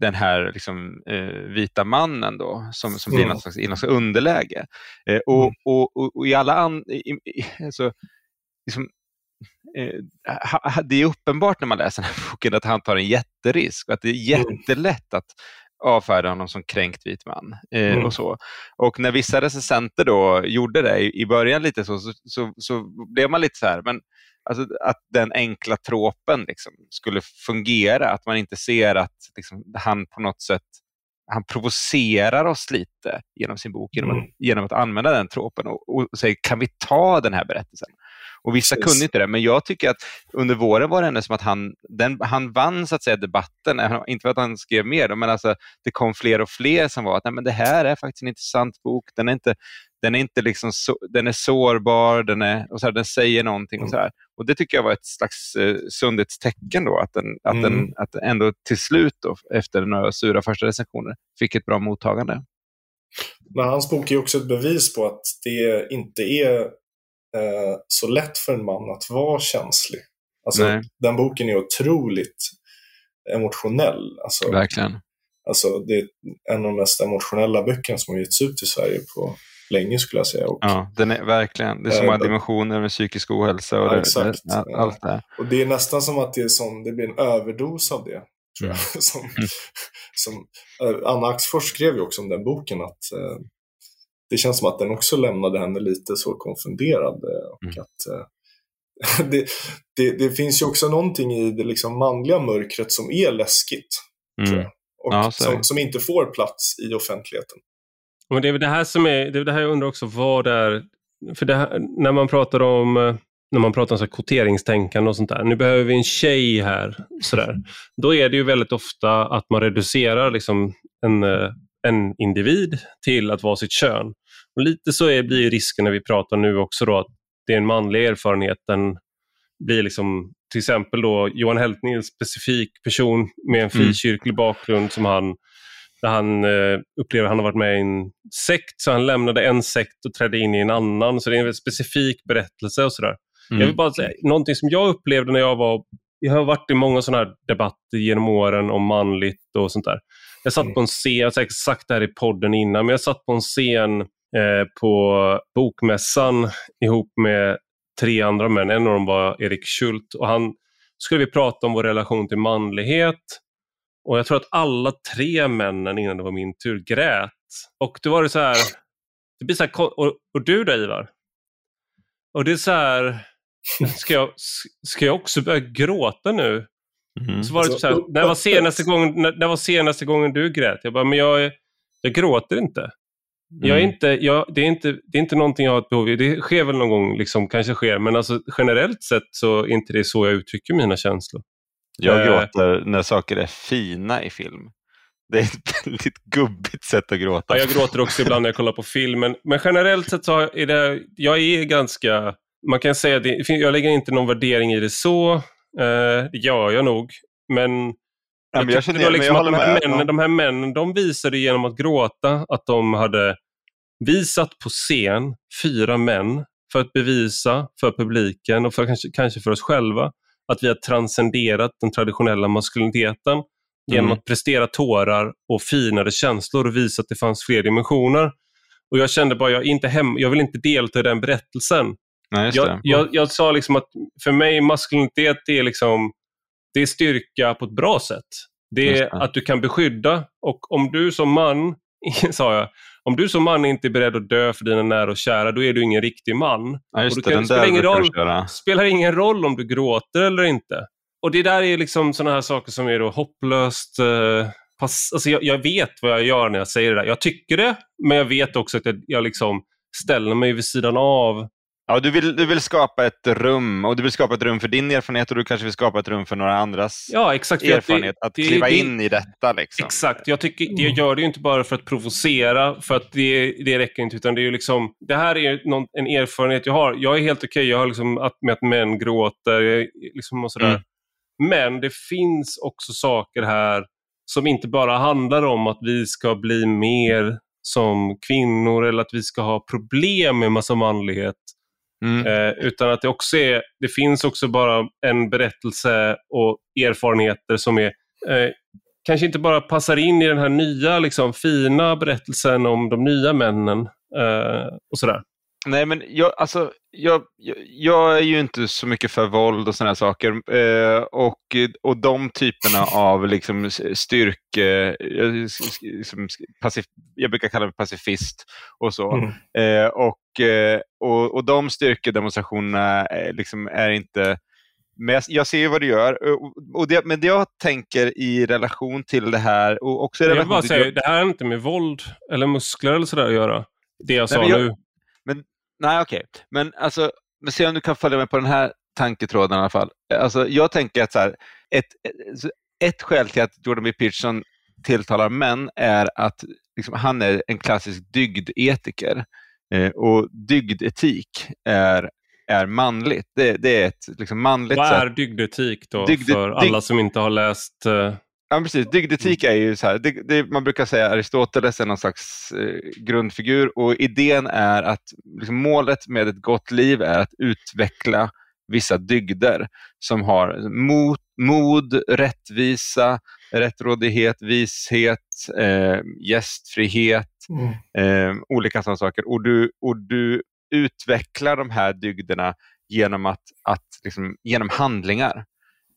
den här liksom, eh, vita mannen då, som, som blir Mm. någon slags, i någon slags underläge. Eh, och, Mm. och, och, och i alla an, i, i, alltså, liksom, det är uppenbart när man läser den här [LAUGHS] boken att han tar en jätterisk och att det är Mm. jättelätt att avfärda honom som kränkt vit man. Eh, Mm. och, så. och när vissa recensenter då gjorde det i, i början lite så, så, så, så blev man lite så här, men alltså, att den enkla tråpen liksom, skulle fungera, att man inte ser att liksom, han på något sätt han provocerar oss lite genom sin bok genom, Mm. att, genom att använda den tråpen och, och säger kan vi ta den här berättelsen? Och vissa Precis. kunde inte det, men jag tycker att under våren var det ändå som att han, den, han vann så att säga debatten, inte för att han skrev mer, men alltså, det kom fler och fler som var att Nej, men det här är faktiskt en intressant bok, den är, inte, den är, inte liksom så, den är sårbar, den, är, och så här, den säger någonting. Och, så här. och Det tycker jag var ett slags eh, sundhetstecken då, att den, att, Mm. den, att den ändå till slut, då, efter några sura första recensioner, fick ett bra mottagande. Men hans bok är också ett bevis på att det inte är eh, så lätt för en man att vara känslig. Alltså, Nej. den boken är otroligt emotionell. Alltså, Verkligen. alltså, det är en av de mest emotionella böckerna som har getts ut i Sverige på länge skulle jag säga. Och, Ja, den är, verkligen. Det är så Eh, många det- dimensioner med psykisk ohälsa och Ja, det, exakt. det, all- allt det här. och det är nästan som att det, är som, det blir en överdos av det. Tror jag. [LAUGHS] som, Mm. som, eh, Anna Axfors skrev ju också om den boken att eh, det känns som att den också lämnade henne lite så konfunderad. eh, Och Mm. att, eh, [LAUGHS] det, det, det finns ju också någonting i det liksom manliga mörkret som är läskigt. Tror Mm. jag. Och Ja, som, som inte får plats i offentligheten. Men det är det här som är, det är det här jag undrar också, vad är, för det här, när man pratar om eh, när man pratar om så här kvoteringstänkande och sånt där, nu behöver vi en tjej här, sådär. [LAUGHS] då är det ju väldigt ofta att man reducerar liksom en, en individ till att vara sitt kön. Och lite så är, blir risken när vi pratar nu också då, att det är en manlig erfarenhet, den blir liksom, till exempel då Johan Heltning, en specifik person med en Mm. frikyrklig bakgrund som han där han eh, upplever att han har varit med i en sekt, så han lämnade en sekt och trädde in i en annan. Så det är en väldigt specifik berättelse och sådär. Mm. Jag vill bara säga, någonting som jag upplevde när jag var, jag har varit i många sådana här debatter genom åren om manligt och sånt där. Jag satt Mm. på en scen, jag har säkert sagt det här i podden innan, men jag satt på en scen eh, på Bokmässan ihop med tre andra män. En av dem var Erik Schult och han skulle vi prata om vår relation till manlighet. Och jag tror att alla tre männen innan det var min tur grät. Och då var det så här, det blir så här och, och du då Ivar? Och det är så här, ska jag, ska jag också börja gråta nu? Mm. Så var det typ så här, när var senaste gången, när, när var senaste gången du grät? Jag bara, men jag, jag gråter inte. Jag är Mm. inte, jag, det, är inte, det är inte någonting jag har ett behov av. Det sker väl någon gång, liksom, kanske sker, men alltså, generellt sett så är inte det så jag uttrycker mina känslor. Jag Eh, gråter när saker är fina i film. Det är ett [LAUGHS] väldigt gubbigt sätt att gråta. Ja, jag gråter också ibland när jag kollar på film, men, men generellt sett så är det, jag är ganska, man kan säga att jag lägger inte någon värdering i det så, eh, det gör jag nog, men Ja, men jag tyckte känner- då men liksom jag att de, här männen, de här männen, de visade genom att gråta att de hade visat på scen fyra män för att bevisa för publiken och för, kanske, kanske för oss själva att vi har transcenderat den traditionella maskuliniteten genom Mm. att prestera tårar och finare känslor och visa att det fanns fler dimensioner. Och jag kände bara, jag, inte hem, jag vill inte delta i den berättelsen. Nej, Jag, jag, jag sa liksom att för mig maskulinitet är, liksom, det är styrka på ett bra sätt. Det är att du kan beskydda och om du som man, [LAUGHS] sa jag, om du som man inte är beredd att dö för dina nära och kära, då är du ingen riktig man. ja, just och det. kan- Den spelar ingen roll. spelar ingen roll om du gråter eller inte. Och det där är liksom sådana här saker som är då hopplöst eh, pass, alltså jag, jag vet vad jag gör när jag säger det där. Jag tycker det, men jag vet också att jag, jag liksom ställer mig vid sidan av. Ja, du, vill, du vill skapa ett rum och du vill skapa ett rum för din erfarenhet och du kanske vill skapa ett rum för några andras Ja, exakt. erfarenhet. det- att det- kliva det- in i detta. Liksom. Exakt, jag tycker, jag gör det ju inte bara för att provocera, för att det, det räcker inte, utan det är ju liksom, det här är någon, en erfarenhet jag har. Jag är helt okej, jag har liksom att, med att män gråter liksom och sådär. Mm. Men det finns också saker här som inte bara handlar om att vi ska bli mer som kvinnor eller att vi ska ha problem med massa manlighet. Mm. Eh, utan att det också är, det finns också bara en berättelse och erfarenheter som är, eh, kanske inte bara passar in i den här nya, liksom, fina berättelsen om de nya männen eh, och sådär. Nej, men jag, alltså, jag, jag, jag är ju inte så mycket för våld och sådana saker. Eh, och, och de typerna [LAUGHS] av liksom, styrke... Jag, liksom, pacif, jag brukar kalla mig pacifist och så. Mm. Eh, och, eh, och, och de styrkedemonstrationerna eh, liksom är inte... Men jag, jag ser ju vad du gör. Och, det, men det jag tänker i relation till det här och också i Jag vill relation bara till... säga, det här har inte med våld eller muskler eller sådär att göra. Det jag sa men jag- nu. Nej, okej. Men alltså, men se om du kan följa med på den här tanketråden i alla fall. Alltså, jag tänker att så här, ett, ett, skäl till att Jordan B. Peterson tilltalar män är att liksom, han är en klassisk dygdetiker. Eh, och dygdetik är, är manligt. Det, det är ett liksom, manligt Vad är dygdetik då Dygde- för alla som inte har läst? Eh, Ja, precis. Dygdetik är ju så här, det, det, man brukar säga Aristoteles är någon slags eh, grundfigur och idén är att liksom, målet med ett gott liv är att utveckla vissa dygder som har mod, mod rättvisa, rättrådighet, vishet, eh, gästfrihet, Mm. eh, olika sådana saker. Och du, och du utvecklar de här dygderna genom, att, att, liksom, genom handlingar.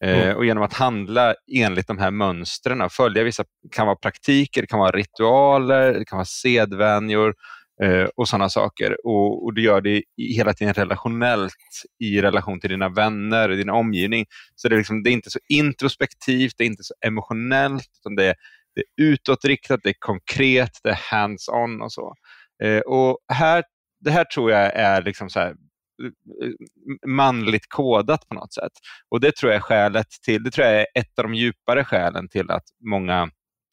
Eh, Mm. och genom att handla enligt de här mönstren, och följa vissa, kan vara praktiker, det kan vara ritualer, det kan vara sedvänjor eh, och sådana saker. Och, och du gör det hela tiden relationellt i relation till dina vänner, din omgivning. Så det är, liksom, det är inte så introspektivt, det är inte så emotionellt, utan det är, det är utåtriktat, det är konkret, det är hands-on och så. Eh, och här, det här tror jag är liksom så här, manligt kodat på något sätt. Och det tror jag är skälet till, det tror jag är ett av de djupare skälen till att många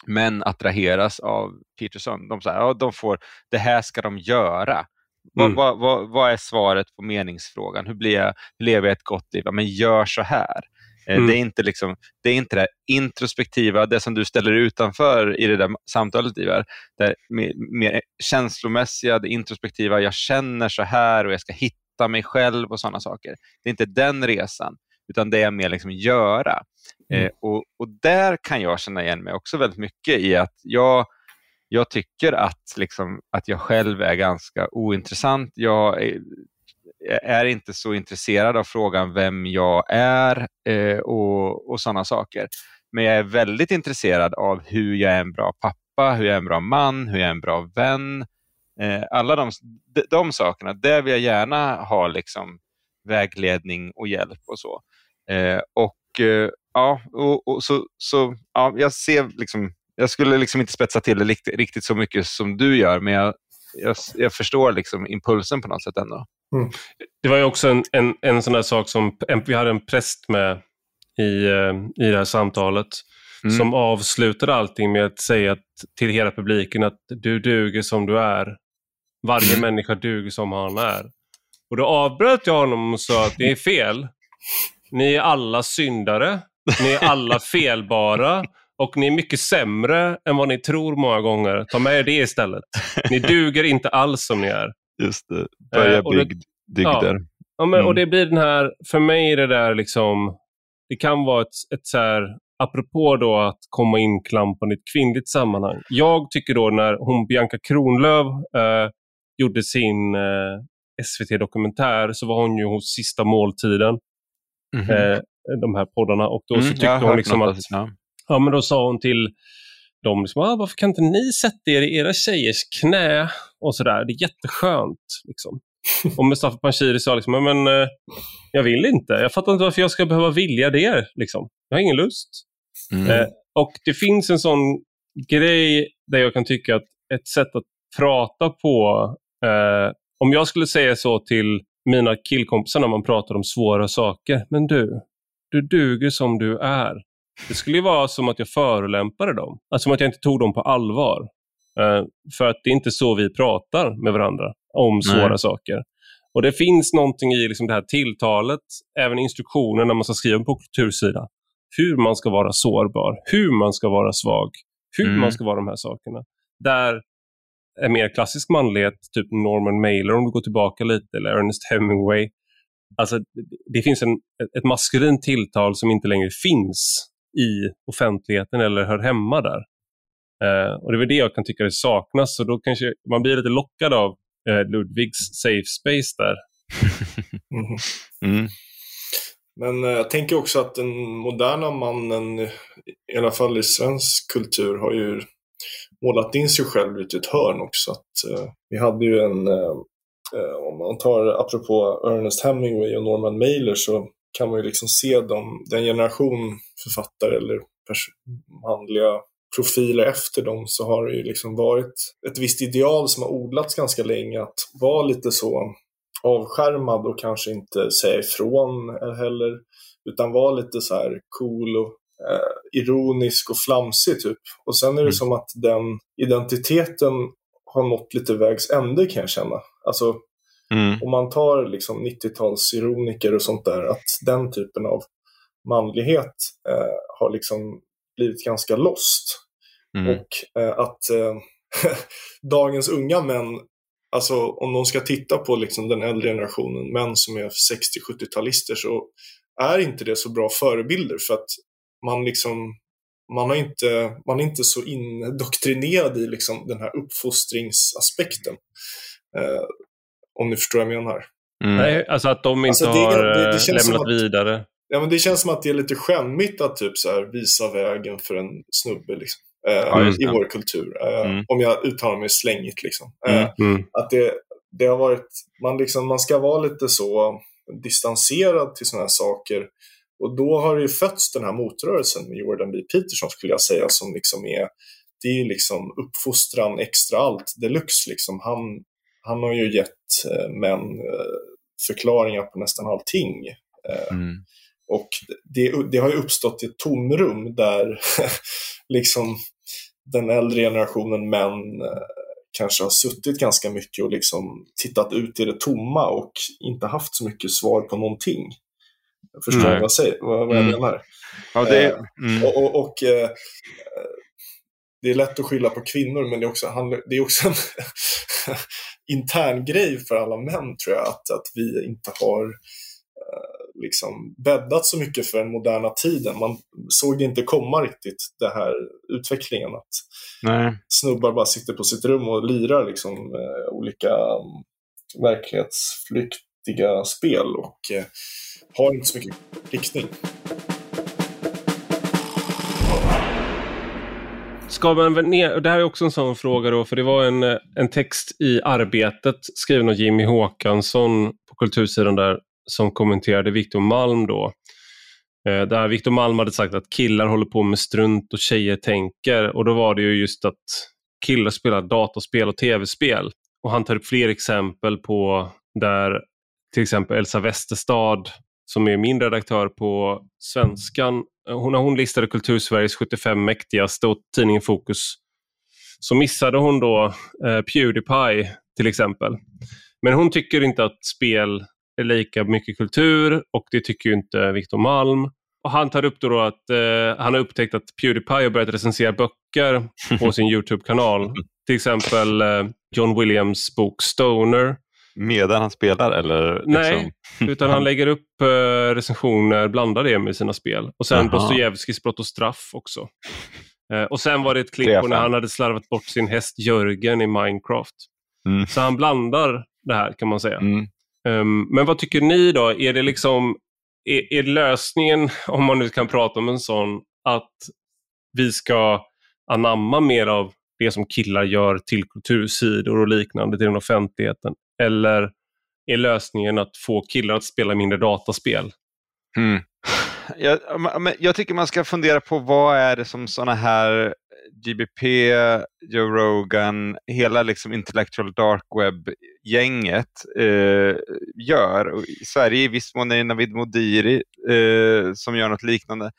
män attraheras av Peterson. De, säger, ja, de får, det här ska de göra. Vad, Mm. vad, vad, vad är svaret på meningsfrågan? Hur, blir jag, hur lever jag ett gott liv? Ja, men gör så här. Eh, Mm. Det, är inte liksom, det är inte det introspektiva, det som du ställer utanför i det där samtalet, Ivar. Det mer, mer känslomässiga, det introspektiva, jag känner så här och jag ska hitta mig själv och sådana saker. Det är inte den resan, utan det är mer liksom göra. Mm. Eh, och, och där kan jag känna igen mig också väldigt mycket i att jag, jag tycker att, liksom, att jag själv är ganska ointressant. Jag är, är inte så intresserad av frågan vem jag är eh, och, och sådana saker. Men jag är väldigt intresserad av hur jag är en bra pappa, hur jag är en bra man, hur jag är en bra vän. Eh, alla de, de, sakerna, där vill jag gärna ha liksom vägledning och hjälp och så. Eh, och eh, ja, och, och så, så ja, jag ser liksom, jag skulle liksom inte spetsa till det riktigt, riktigt så mycket som du gör, men jag, jag, jag förstår liksom impulsen på något sätt ändå. Det var ju också en, en, en sån där sak som, en, vi hade en präst med i, i det här samtalet. Mm. Som avslutade allting med att säga till hela publiken att du duger som du är. Varje Mm. människa duger som han är. Och då avbröt jag honom och sa att det är fel. Ni är alla syndare. Ni är alla felbara. Och ni är mycket sämre än vad ni tror många gånger. Ta med er det istället. Ni duger inte alls som ni är. Just det. Börja Eh, bygg, dygder. Ja, men, Mm. Och det blir den här, för mig är det där liksom, det kan vara ett, ett så här, apropå då att komma inklampande i ett kvinnligt sammanhang. Jag tycker då när hon Bianca Kronlöf eh, gjorde sin eh, SVT-dokumentär så var hon ju hos Sista måltiden, Mhm. eh, de här poddarna. Och då så Mm, tyckte jag har hon liksom att, ja. ja men då sa hon till dem, liksom, ah, varför kan inte ni sätta er i era tjejers knä? Och sådär, det är jätteskönt. Liksom. Och Mustafa Panshiri sa liksom, men eh, jag vill inte. Jag fattar inte varför jag ska behöva vilja det. Liksom. Jag har ingen lust. Mm. Eh, och det finns en sån grej där jag kan tycka att ett sätt att prata på, eh, om jag skulle säga så till mina killkompisar när man pratar om svåra saker, men du, du duger som du är. Det skulle ju vara som att jag förolämpade dem, alltså som att jag inte tog dem på allvar. Eh, för att det är inte så vi pratar med varandra om Nej. svåra saker. Och det finns någonting i liksom det här tilltalet, även instruktionen när man ska skriva på kultursida. Hur man ska vara sårbar, hur man ska vara svag, hur Mm. man ska vara de här sakerna. Där är mer klassisk manlighet, typ Norman Mailer om du går tillbaka lite, eller Ernest Hemingway. Alltså, det- finns en, ett maskulint tilltal som inte längre finns i offentligheten eller hör hemma där. Eh, och Det är väl det jag kan tycka det saknas, så då kanske man blir lite lockad av eh, Ludvigs safe space där. [LAUGHS] Mhm. Mm. Men eh, jag tänker också att den moderna mannen, i alla fall i svensk kultur, har ju målat in sig själv ut i ett hörn också. Att, eh, vi hade ju en, eh, eh, om man tar apropå Ernest Hemingway och Norman Mailer så kan man ju liksom se dem, den generation författare eller manliga profiler efter dem så har det ju liksom varit ett visst ideal som har odlats ganska länge att vara lite så avskärmad och kanske inte säga ifrån heller. Utan vara lite så här cool och eh, ironisk och flamsig typ. Och sen är det Mm. som att den identiteten har nått lite vägs ände kan jag känna. Alltså Mm. om man tar liksom 90-talsironiker och sånt där, att den typen av manlighet eh, har liksom blivit ganska lost. Mm. Och eh, att eh, [LAUGHS] dagens unga män, alltså om de ska titta på liksom den äldre generationen, män som är 60-70-talister, så är inte det så bra förebilder för att man liksom man, har inte, man är inte så indoktrinerad i liksom den här uppfostringsaspekten. Eh, om ni förstår vad jag menar. Mm. Nej, alltså att de inte Alltså, det har det- det eh, lämnat att- vidare. Ja, men det känns som att det är lite skämmigt att typ så här, visa vägen för en snubbe liksom, eh, Ja, i vår kultur. Eh, Mm. Om jag uttalar mig slängigt. Liksom. Eh, Mm. Mm. att det, det har varit, man, liksom, man ska vara lite så distanserad till sådana här saker. Och då har det fötts den här motrörelsen med Jordan B. Peterson skulle jag säga som liksom är, det är liksom uppfostran extra allt deluxe liksom. Han, han har ju gett eh, män eh, förklaringar på nästan allting. Mm. Och det, det har ju uppstått ett tomrum där [LAUGHS] liksom den äldre generationen män eh, kanske har suttit ganska mycket och liksom tittat ut i det tomma och inte haft så mycket svar på någonting. Förstår Nej. vad jag, säger, vad, vad jag Mm. menar. Ja, det, Eh, mm. Och, och, och eh, det är lätt att skylla på kvinnor, men det är också, det är också en [LAUGHS] intern grej för alla män, tror jag, att, att vi inte har eh, liksom bäddat så mycket för den moderna tiden. Man såg inte komma riktigt, den här utvecklingen. Att Nej. snubbar bara sitter på sitt rum och lirar liksom, olika um, verklighetsflyktiga spel och eh, har inte så mycket riktning. Ska man väl ner, och det här är också en sån fråga då, för det var en, eh, en text i Arbetet skriven av Jimmy Håkansson på kultursidan där som kommenterade Victor Malm då. Eh, Där Victor Malm hade sagt att killar håller på med strunt och tjejer tänker och då var det ju just att killar spelar dataspel och tv-spel. Och han tar upp fler exempel på där till exempel Elsa Westerstad som är min redaktör på Svenskan, hon, när hon listade Kultursveriges 75 mäktigaste och tidningen Fokus, så missade hon då eh, Pewdiepie till exempel. Men hon tycker inte att spel är lika mycket kultur och det tycker inte Victor Malm. Och han tar upp då att eh, han har upptäckt att Pewdiepie har börjat recensera böcker på [LAUGHS] sin YouTube-kanal. Till exempel eh, John Williams bok Stoner. Medan han spelar eller? Liksom... Nej, [LAUGHS] utan han lägger upp eh, recensioner, blandar det med sina spel. Och sen Dostojevskijs Brott och straff också. Eh, och sen var det ett klipp på när han hade slarvat bort sin häst Jörgen i Minecraft. Mm. Så han blandar det här kan man säga. Mm. Um, men vad tycker ni då? Är det liksom är, är lösningen, [LAUGHS] om man nu kan prata om en sån, att vi ska anamma mer av det som killar gör till kultursidor och liknande till den offentligheten? Eller är lösningen att få killar att spela mindre dataspel? Mm. Jag, jag, tycker man ska fundera på vad är det som sådana här GBP, Joe Rogan, hela liksom intellectual dark web-gänget eh, gör. Och I Sverige i viss mån är det Navid Modiri eh, som gör något liknande.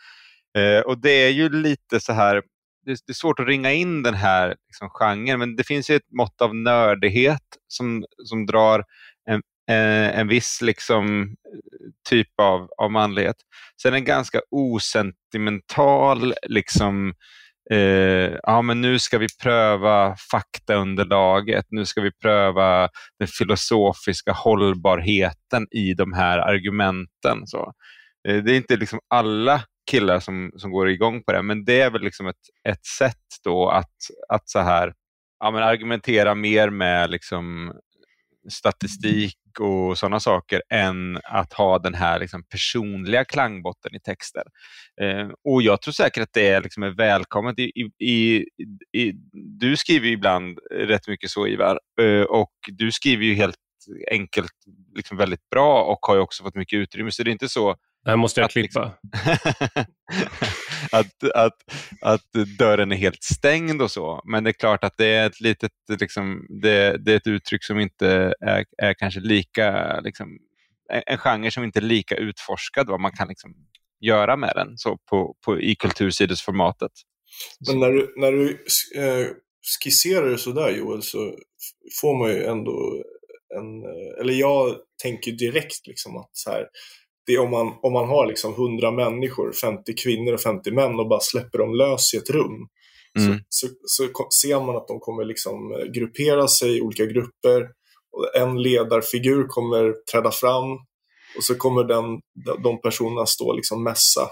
Eh, och det är ju lite så här, det, det är svårt att ringa in den här liksom, genren, men det finns ju ett mått av nördighet som, som drar en, eh, en viss liksom, typ av, av manlighet. Sen en ganska osentimental liksom, eh, ja, men nu ska vi pröva faktaunderlaget, nu ska vi pröva den filosofiska hållbarheten i de här argumenten. Så. Eh, det är inte liksom alla killar som, som går igång på det, men det är väl liksom ett, ett sätt då att, att så här, ja, men argumentera mer med liksom statistik och sådana saker än att ha den här liksom, personliga klangbotten i texter. Eh, och Jag tror säkert att det är, liksom, är välkommet. I, i, i, du skriver ibland rätt mycket så Ivar eh, och du skriver ju helt enkelt liksom väldigt bra och har också fått mycket utrymme. Så det är inte så det här måste jag att, klippa. Liksom, [LAUGHS] att, att, att dörren är helt stängd och så. Men det är klart att det är ett litet, liksom, det, det är ett uttryck som inte är, är kanske lika, liksom, en genre som inte är lika utforskad, vad man kan liksom göra med den så på, på, i kultursidesformatet. Men när du, när du eh, skisserar det sådär Joel, så får man ju ändå en, eh, eller jag tänker direkt liksom att så här, det är om man, om man har liksom 100 människor, 50 kvinnor och 50 män och bara släpper dem lös i ett rum. Mm. Så, så, så, ser man att de kommer liksom eh, gruppera sig i olika grupper. Och en ledarfigur kommer träda fram och så kommer den, de personerna stå liksom mässa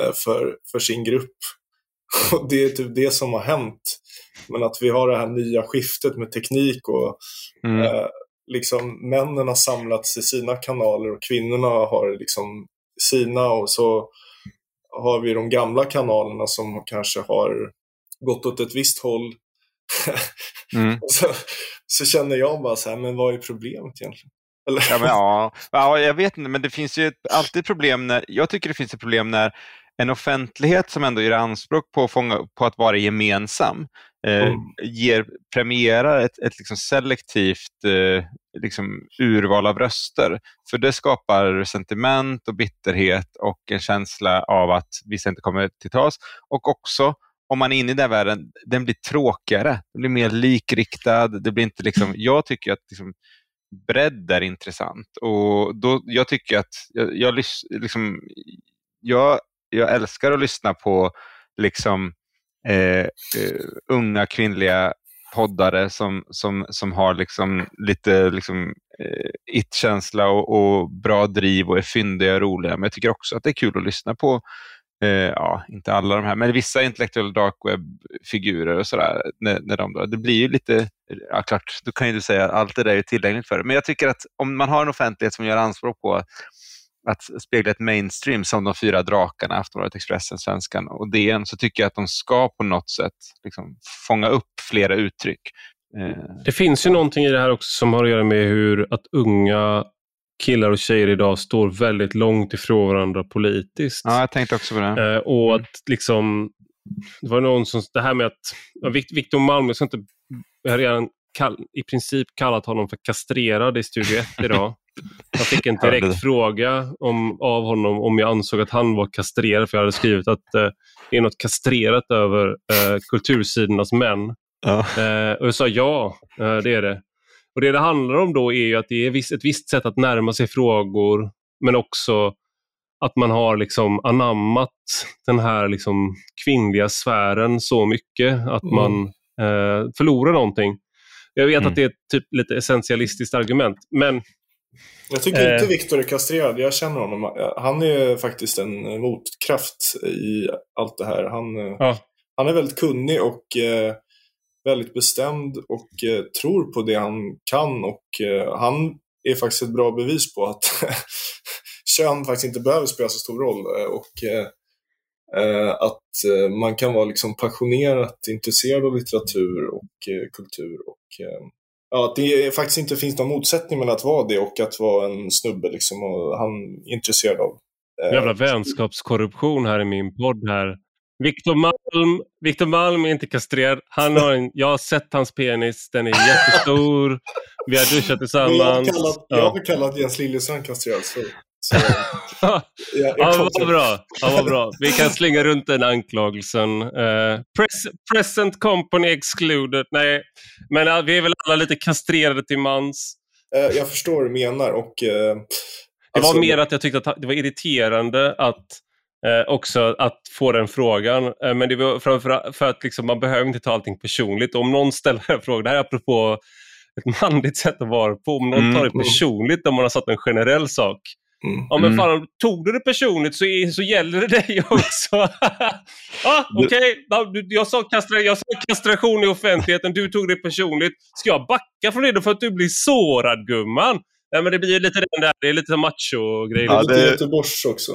eh, för, för sin grupp. [LAUGHS] Och det är typ det som har hänt. Men att vi har det här nya skiftet med teknik och mm. eh, liksom männen har samlats i sina kanaler och kvinnorna har liksom sina och så har vi de gamla kanalerna som kanske har gått åt ett visst håll. [LAUGHS] mm. så, så, känner jag bara så här, men vad är problemet egentligen? Eller? Ja, men, ja. [LAUGHS] ja, jag vet inte, men det finns ju alltid problem när, jag tycker det finns ett problem när en offentlighet som ändå gör anspråk på att, fånga, på att vara gemensam eh, mm. ger, premierar ett, ett liksom selektivt eh, liksom urval av röster. För det skapar sentiment och bitterhet och en känsla av att vissa inte kommer till tals. Och också, om man är inne i den världen, den blir tråkigare. Den blir mer likriktad. Det blir inte liksom, [LAUGHS] jag tycker att liksom, bredd är intressant. Och då, jag tycker att jag, jag, liksom, jag, jag älskar att lyssna på liksom, eh, eh, unga kvinnliga poddare som, som, som har liksom lite liksom, eh, it-känsla och, och, bra driv och är fyndiga och roliga. Men jag tycker också att det är kul att lyssna på, eh, ja, inte alla de här, men vissa intellektuella darkweb-figurer. och sådär. När, när de, det blir ju lite, ja klart, då kan ju du säga att allt det där är tillgängligt för det. Men jag tycker att om man har en offentlighet som gör anspråk på att spegla ett mainstream som de fyra drakarna, Aftonbladet, Expressen, Svenskan och DN, så tycker jag att de ska på något sätt liksom fånga upp flera uttryck. Eh, det finns ju någonting i det här också som har att göra med hur att unga killar och tjejer idag står väldigt långt ifrån varandra politiskt. Ja, jag tänkte också på det. Eh, och att liksom, det var någon som, det här med att, Victor Malm, jag ska inte, jag har redan kall, i princip kallat honom för kastrerad i Studio 1 idag. Jag fick en [LAUGHS] direkt fråga om, av honom om jag ansåg att han var kastrerad, för jag hade skrivit att eh, det är något kastrerat över eh, kultursidornas män. Ja. Eh, och jag sa ja, eh, det är det. Och Det det handlar om då är ju att det är ett visst sätt att närma sig frågor, men också att man har liksom anammat den här liksom kvinnliga sfären så mycket att mm. man eh, förlorar någonting. Jag vet mm. att det är ett typ lite essentialistiskt argument, men jag tycker inte eh, Viktor är kastrerad. Jag känner honom. Han är faktiskt en motkraft i allt det här. Han, ja. han är väldigt kunnig och eh, väldigt bestämd och eh, tror på det han kan. Och eh, han är faktiskt ett bra bevis på att [LAUGHS] kön faktiskt inte behöver spela så stor roll. Eh, och eh, eh, att man kan vara liksom passionerat intresserad av litteratur och kultur. Och, ja, att det faktiskt inte finns någon motsättning mellan att vara det och att vara en snubbe. Liksom, och han är intresserad av. Jävla vänskapskorruption här i min podd. här. Viktor Malm, Victor Malm är inte kastrerad. Han har en, jag har sett hans penis, den är jättestor. Vi har duschat tillsammans. Jag har kallat, jag har kallat Jens Liljestrand kastrerad. Så. Så, [LAUGHS] ja, ja, vad bra. ja, vad bra. Vi kan slänga runt den anklagelsen. Uh, pres present company excluded. Nej, men uh, vi är väl alla lite kastrerade till mans. Uh, jag förstår vad du menar. Och, uh, det alltså, var mer att jag tyckte att det var irriterande att Eh, också att få den frågan. Eh, men det var framför för att liksom, man behöver inte ta allting personligt. Om någon ställer en fråga, det här är apropå ett manligt sätt att vara på, om någon mm. tar det personligt om man har satt en generell sak. Mm. Ja men mm. fan, tog du det personligt så, så gäller det dig [LAUGHS] också. ah, Okej, okay. jag, sa jag sa kastration i offentligheten, du tog det personligt. Ska jag backa från det då för att du blir sårad gumman? Nej men det blir lite den där, det är lite macho-grej. Ja, det är Göteborgs också.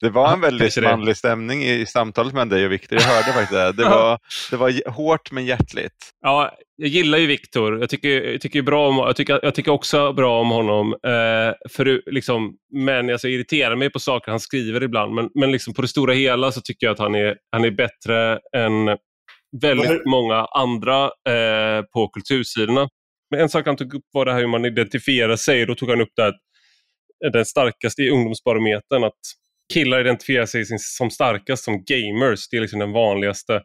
Det var en väldigt manlig stämning i samtalet med dig och Viktor. Jag hörde faktiskt det. Det [LAUGHS] var, det var hårt men hjärtligt. Ja, jag gillar ju Viktor. Jag tycker, jag, tycker bra om, jag, tycker, jag tycker också bra om honom. Eh, för, liksom, men alltså, jag irriterar mig på saker han skriver ibland. Men, men liksom, på det stora hela så tycker jag att han är, han är bättre än väldigt många andra eh, på kultursidorna. Men en sak han tog upp var det här hur man identifierar sig. Då tog han upp det här, den starkaste i ungdomsbarometern. Att killar identifierar sig som starkast som gamers. Det är liksom den vanligaste.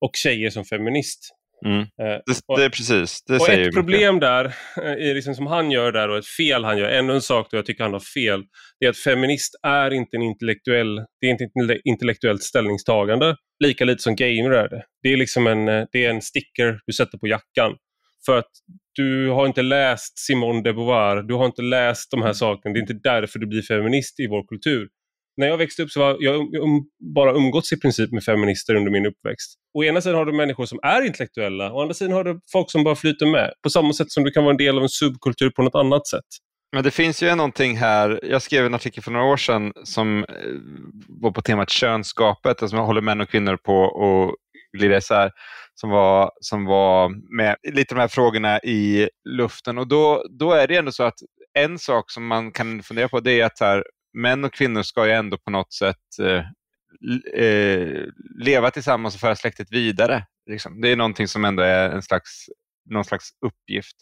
Och tjejer som feminist. Mm. Eh, det, det, är precis, det och säger Ett problem där, är liksom som han gör där och ett fel han gör, ännu en sak då jag tycker han har fel, det är att feminist är inte en intellektuell, det är inte ett intellektuellt ställningstagande, lika lite som gamer är det. Det är liksom en, eh, det är en sticker du sätter på jackan. För att du har inte läst Simone de Beauvoir, du har inte läst de här sakerna, det är inte därför du blir feminist i vår kultur när jag växte upp så var jag um, um, bara umgåtts i princip med feminister under min uppväxt. Å ena sidan har du människor som är intellektuella, å andra sidan har du folk som bara flyter med. På samma sätt som du kan vara en del av en subkultur på något annat sätt. Men det finns ju någonting här, jag skrev en artikel för några år sedan som eh, var på temat könsgapet, alltså man håller män och kvinnor på att glida isär, som var, som var med lite de här frågorna i luften. Och då, då är det ändå så att en sak som man kan fundera på det är att här, män och kvinnor ska ju ändå på något sätt eh, eh, leva tillsammans och föra släktet vidare. Liksom. Det är någonting som ändå är en slags, någon slags uppgift.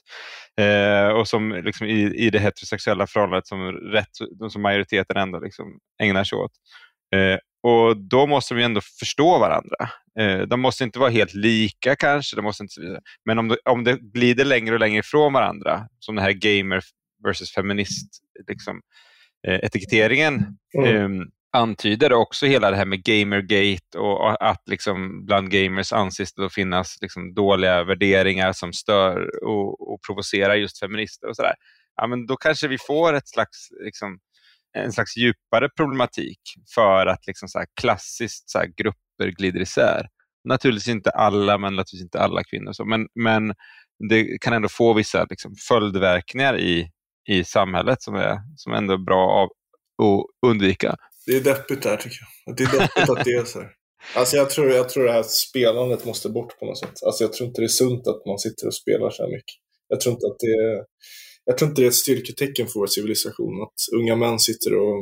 Eh, och som liksom i, i det heterosexuella förhållandet som, rätt, som majoriteten ändå liksom ägnar sig åt. Eh, och Då måste de ändå förstå varandra. Eh, de måste inte vara helt lika kanske, de måste inte, men om det, om det glider längre och längre ifrån varandra, som det här gamer versus feminist, liksom, Eh, etiketteringen mm. eh, antyder också hela det här med gamergate och att liksom bland gamers anses det finnas liksom dåliga värderingar som stör och, och provocerar just feminister och sådär. Ja, men då kanske vi får ett slags, liksom, en slags djupare problematik för att liksom så klassiskt så grupper glider isär. Naturligtvis inte alla, men naturligtvis inte alla kvinnor. Så. Men, men det kan ändå få vissa liksom, följdverkningar i, i samhället som, är, som ändå är bra av att undvika. Det är deppigt där tycker jag. Det är deppigt att det är så här. Alltså jag tror, jag tror det här spelandet måste bort på något sätt. Alltså jag tror inte det är sunt att man sitter och spelar så här mycket. Jag tror inte att det är, jag tror inte det är ett styrketecken för vår civilisation att unga män sitter och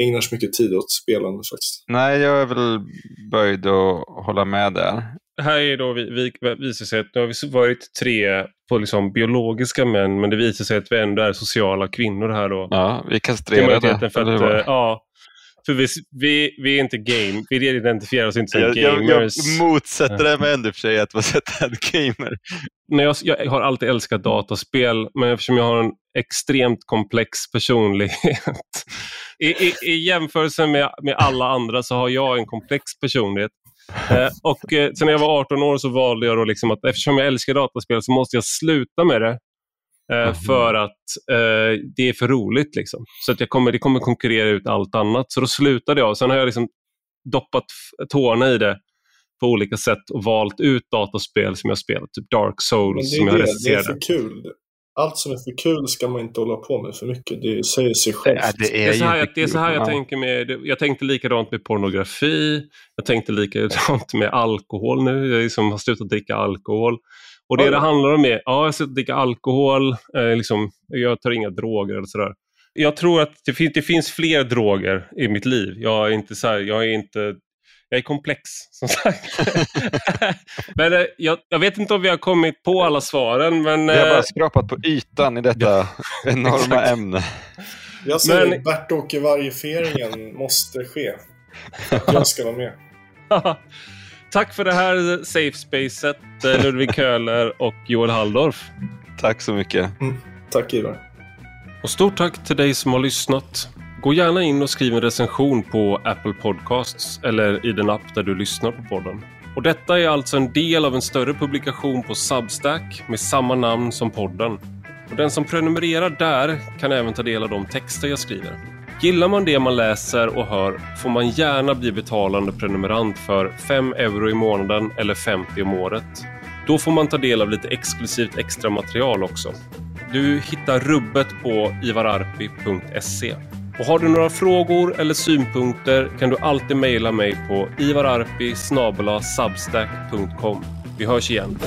ägnar så mycket tid åt spelande faktiskt. Nej, jag är väl böjd att hålla med där. Här är då vi, vi, visar sig att nu har vi varit tre på liksom biologiska män, men det visar sig att vi ändå är sociala kvinnor här då. Ja, vi kastrerade. För att, äh, ja, för vi, vi, vi är inte game, vi identifierar oss inte som jag, gamers. Jag, jag motsätter det mig ändå för sig att vara en gamer. Nej, jag, jag har alltid älskat dataspel, men eftersom jag har en extremt komplex personlighet. [LAUGHS] I, i, i jämförelse med, med alla andra så har jag en komplex personlighet. Eh, och eh, sen när jag var 18 år så valde jag då liksom att eftersom jag älskar dataspel så måste jag sluta med det. Mm. För att eh, det är för roligt. Liksom. Så att jag kommer, det kommer konkurrera ut allt annat. Så då slutade jag. Sen har jag liksom doppat tårna i det på olika sätt och valt ut dataspel som jag spelat. Typ Dark Souls som jag recenserade. Det är för kul. Allt som är för kul ska man inte hålla på med för mycket. Det säger sig självt. Det, det, är, det är så här, det är så här jag ja. tänker med, jag tänkte likadant med pornografi, jag tänkte likadant med alkohol nu, jag liksom har slutat dricka alkohol. Och det ja. det handlar om är, ja, jag har slutat dricka alkohol, eh, liksom, jag tar inga droger eller sådär. Jag tror att det, fin det finns fler droger i mitt liv. Jag är inte, så här, jag är inte jag är komplex, som sagt. [LAUGHS] men eh, jag, jag, vet inte om vi har kommit på alla svaren. Men, vi har bara eh, skrapat på ytan i detta [LAUGHS] enorma ämne. Jag säger men... Bert-Åke-varifieringen måste ske. Jag ska vara med. [LAUGHS] Tack för det här safe spacet, eh, Ludvig Köhler och Joel Halldorf. Tack så mycket. Mm. Tack Ivar. Och stort tack till dig som har lyssnat. Gå gärna in och skriv en recension på Apple Podcasts eller i den app där du lyssnar på podden. Och detta är alltså en del av en större publikation på Substack med samma namn som podden. Och den som prenumererar där kan även ta del av de texter jag skriver. Gillar man det man läser och hör får man gärna bli betalande prenumerant för 5 euro i månaden eller 50 om året. Då får man ta del av lite exklusivt extra material också. Du hittar rubbet på ivararpi.se. Och har du några frågor eller synpunkter kan du alltid mejla mig på ivararpi Vi hörs igen.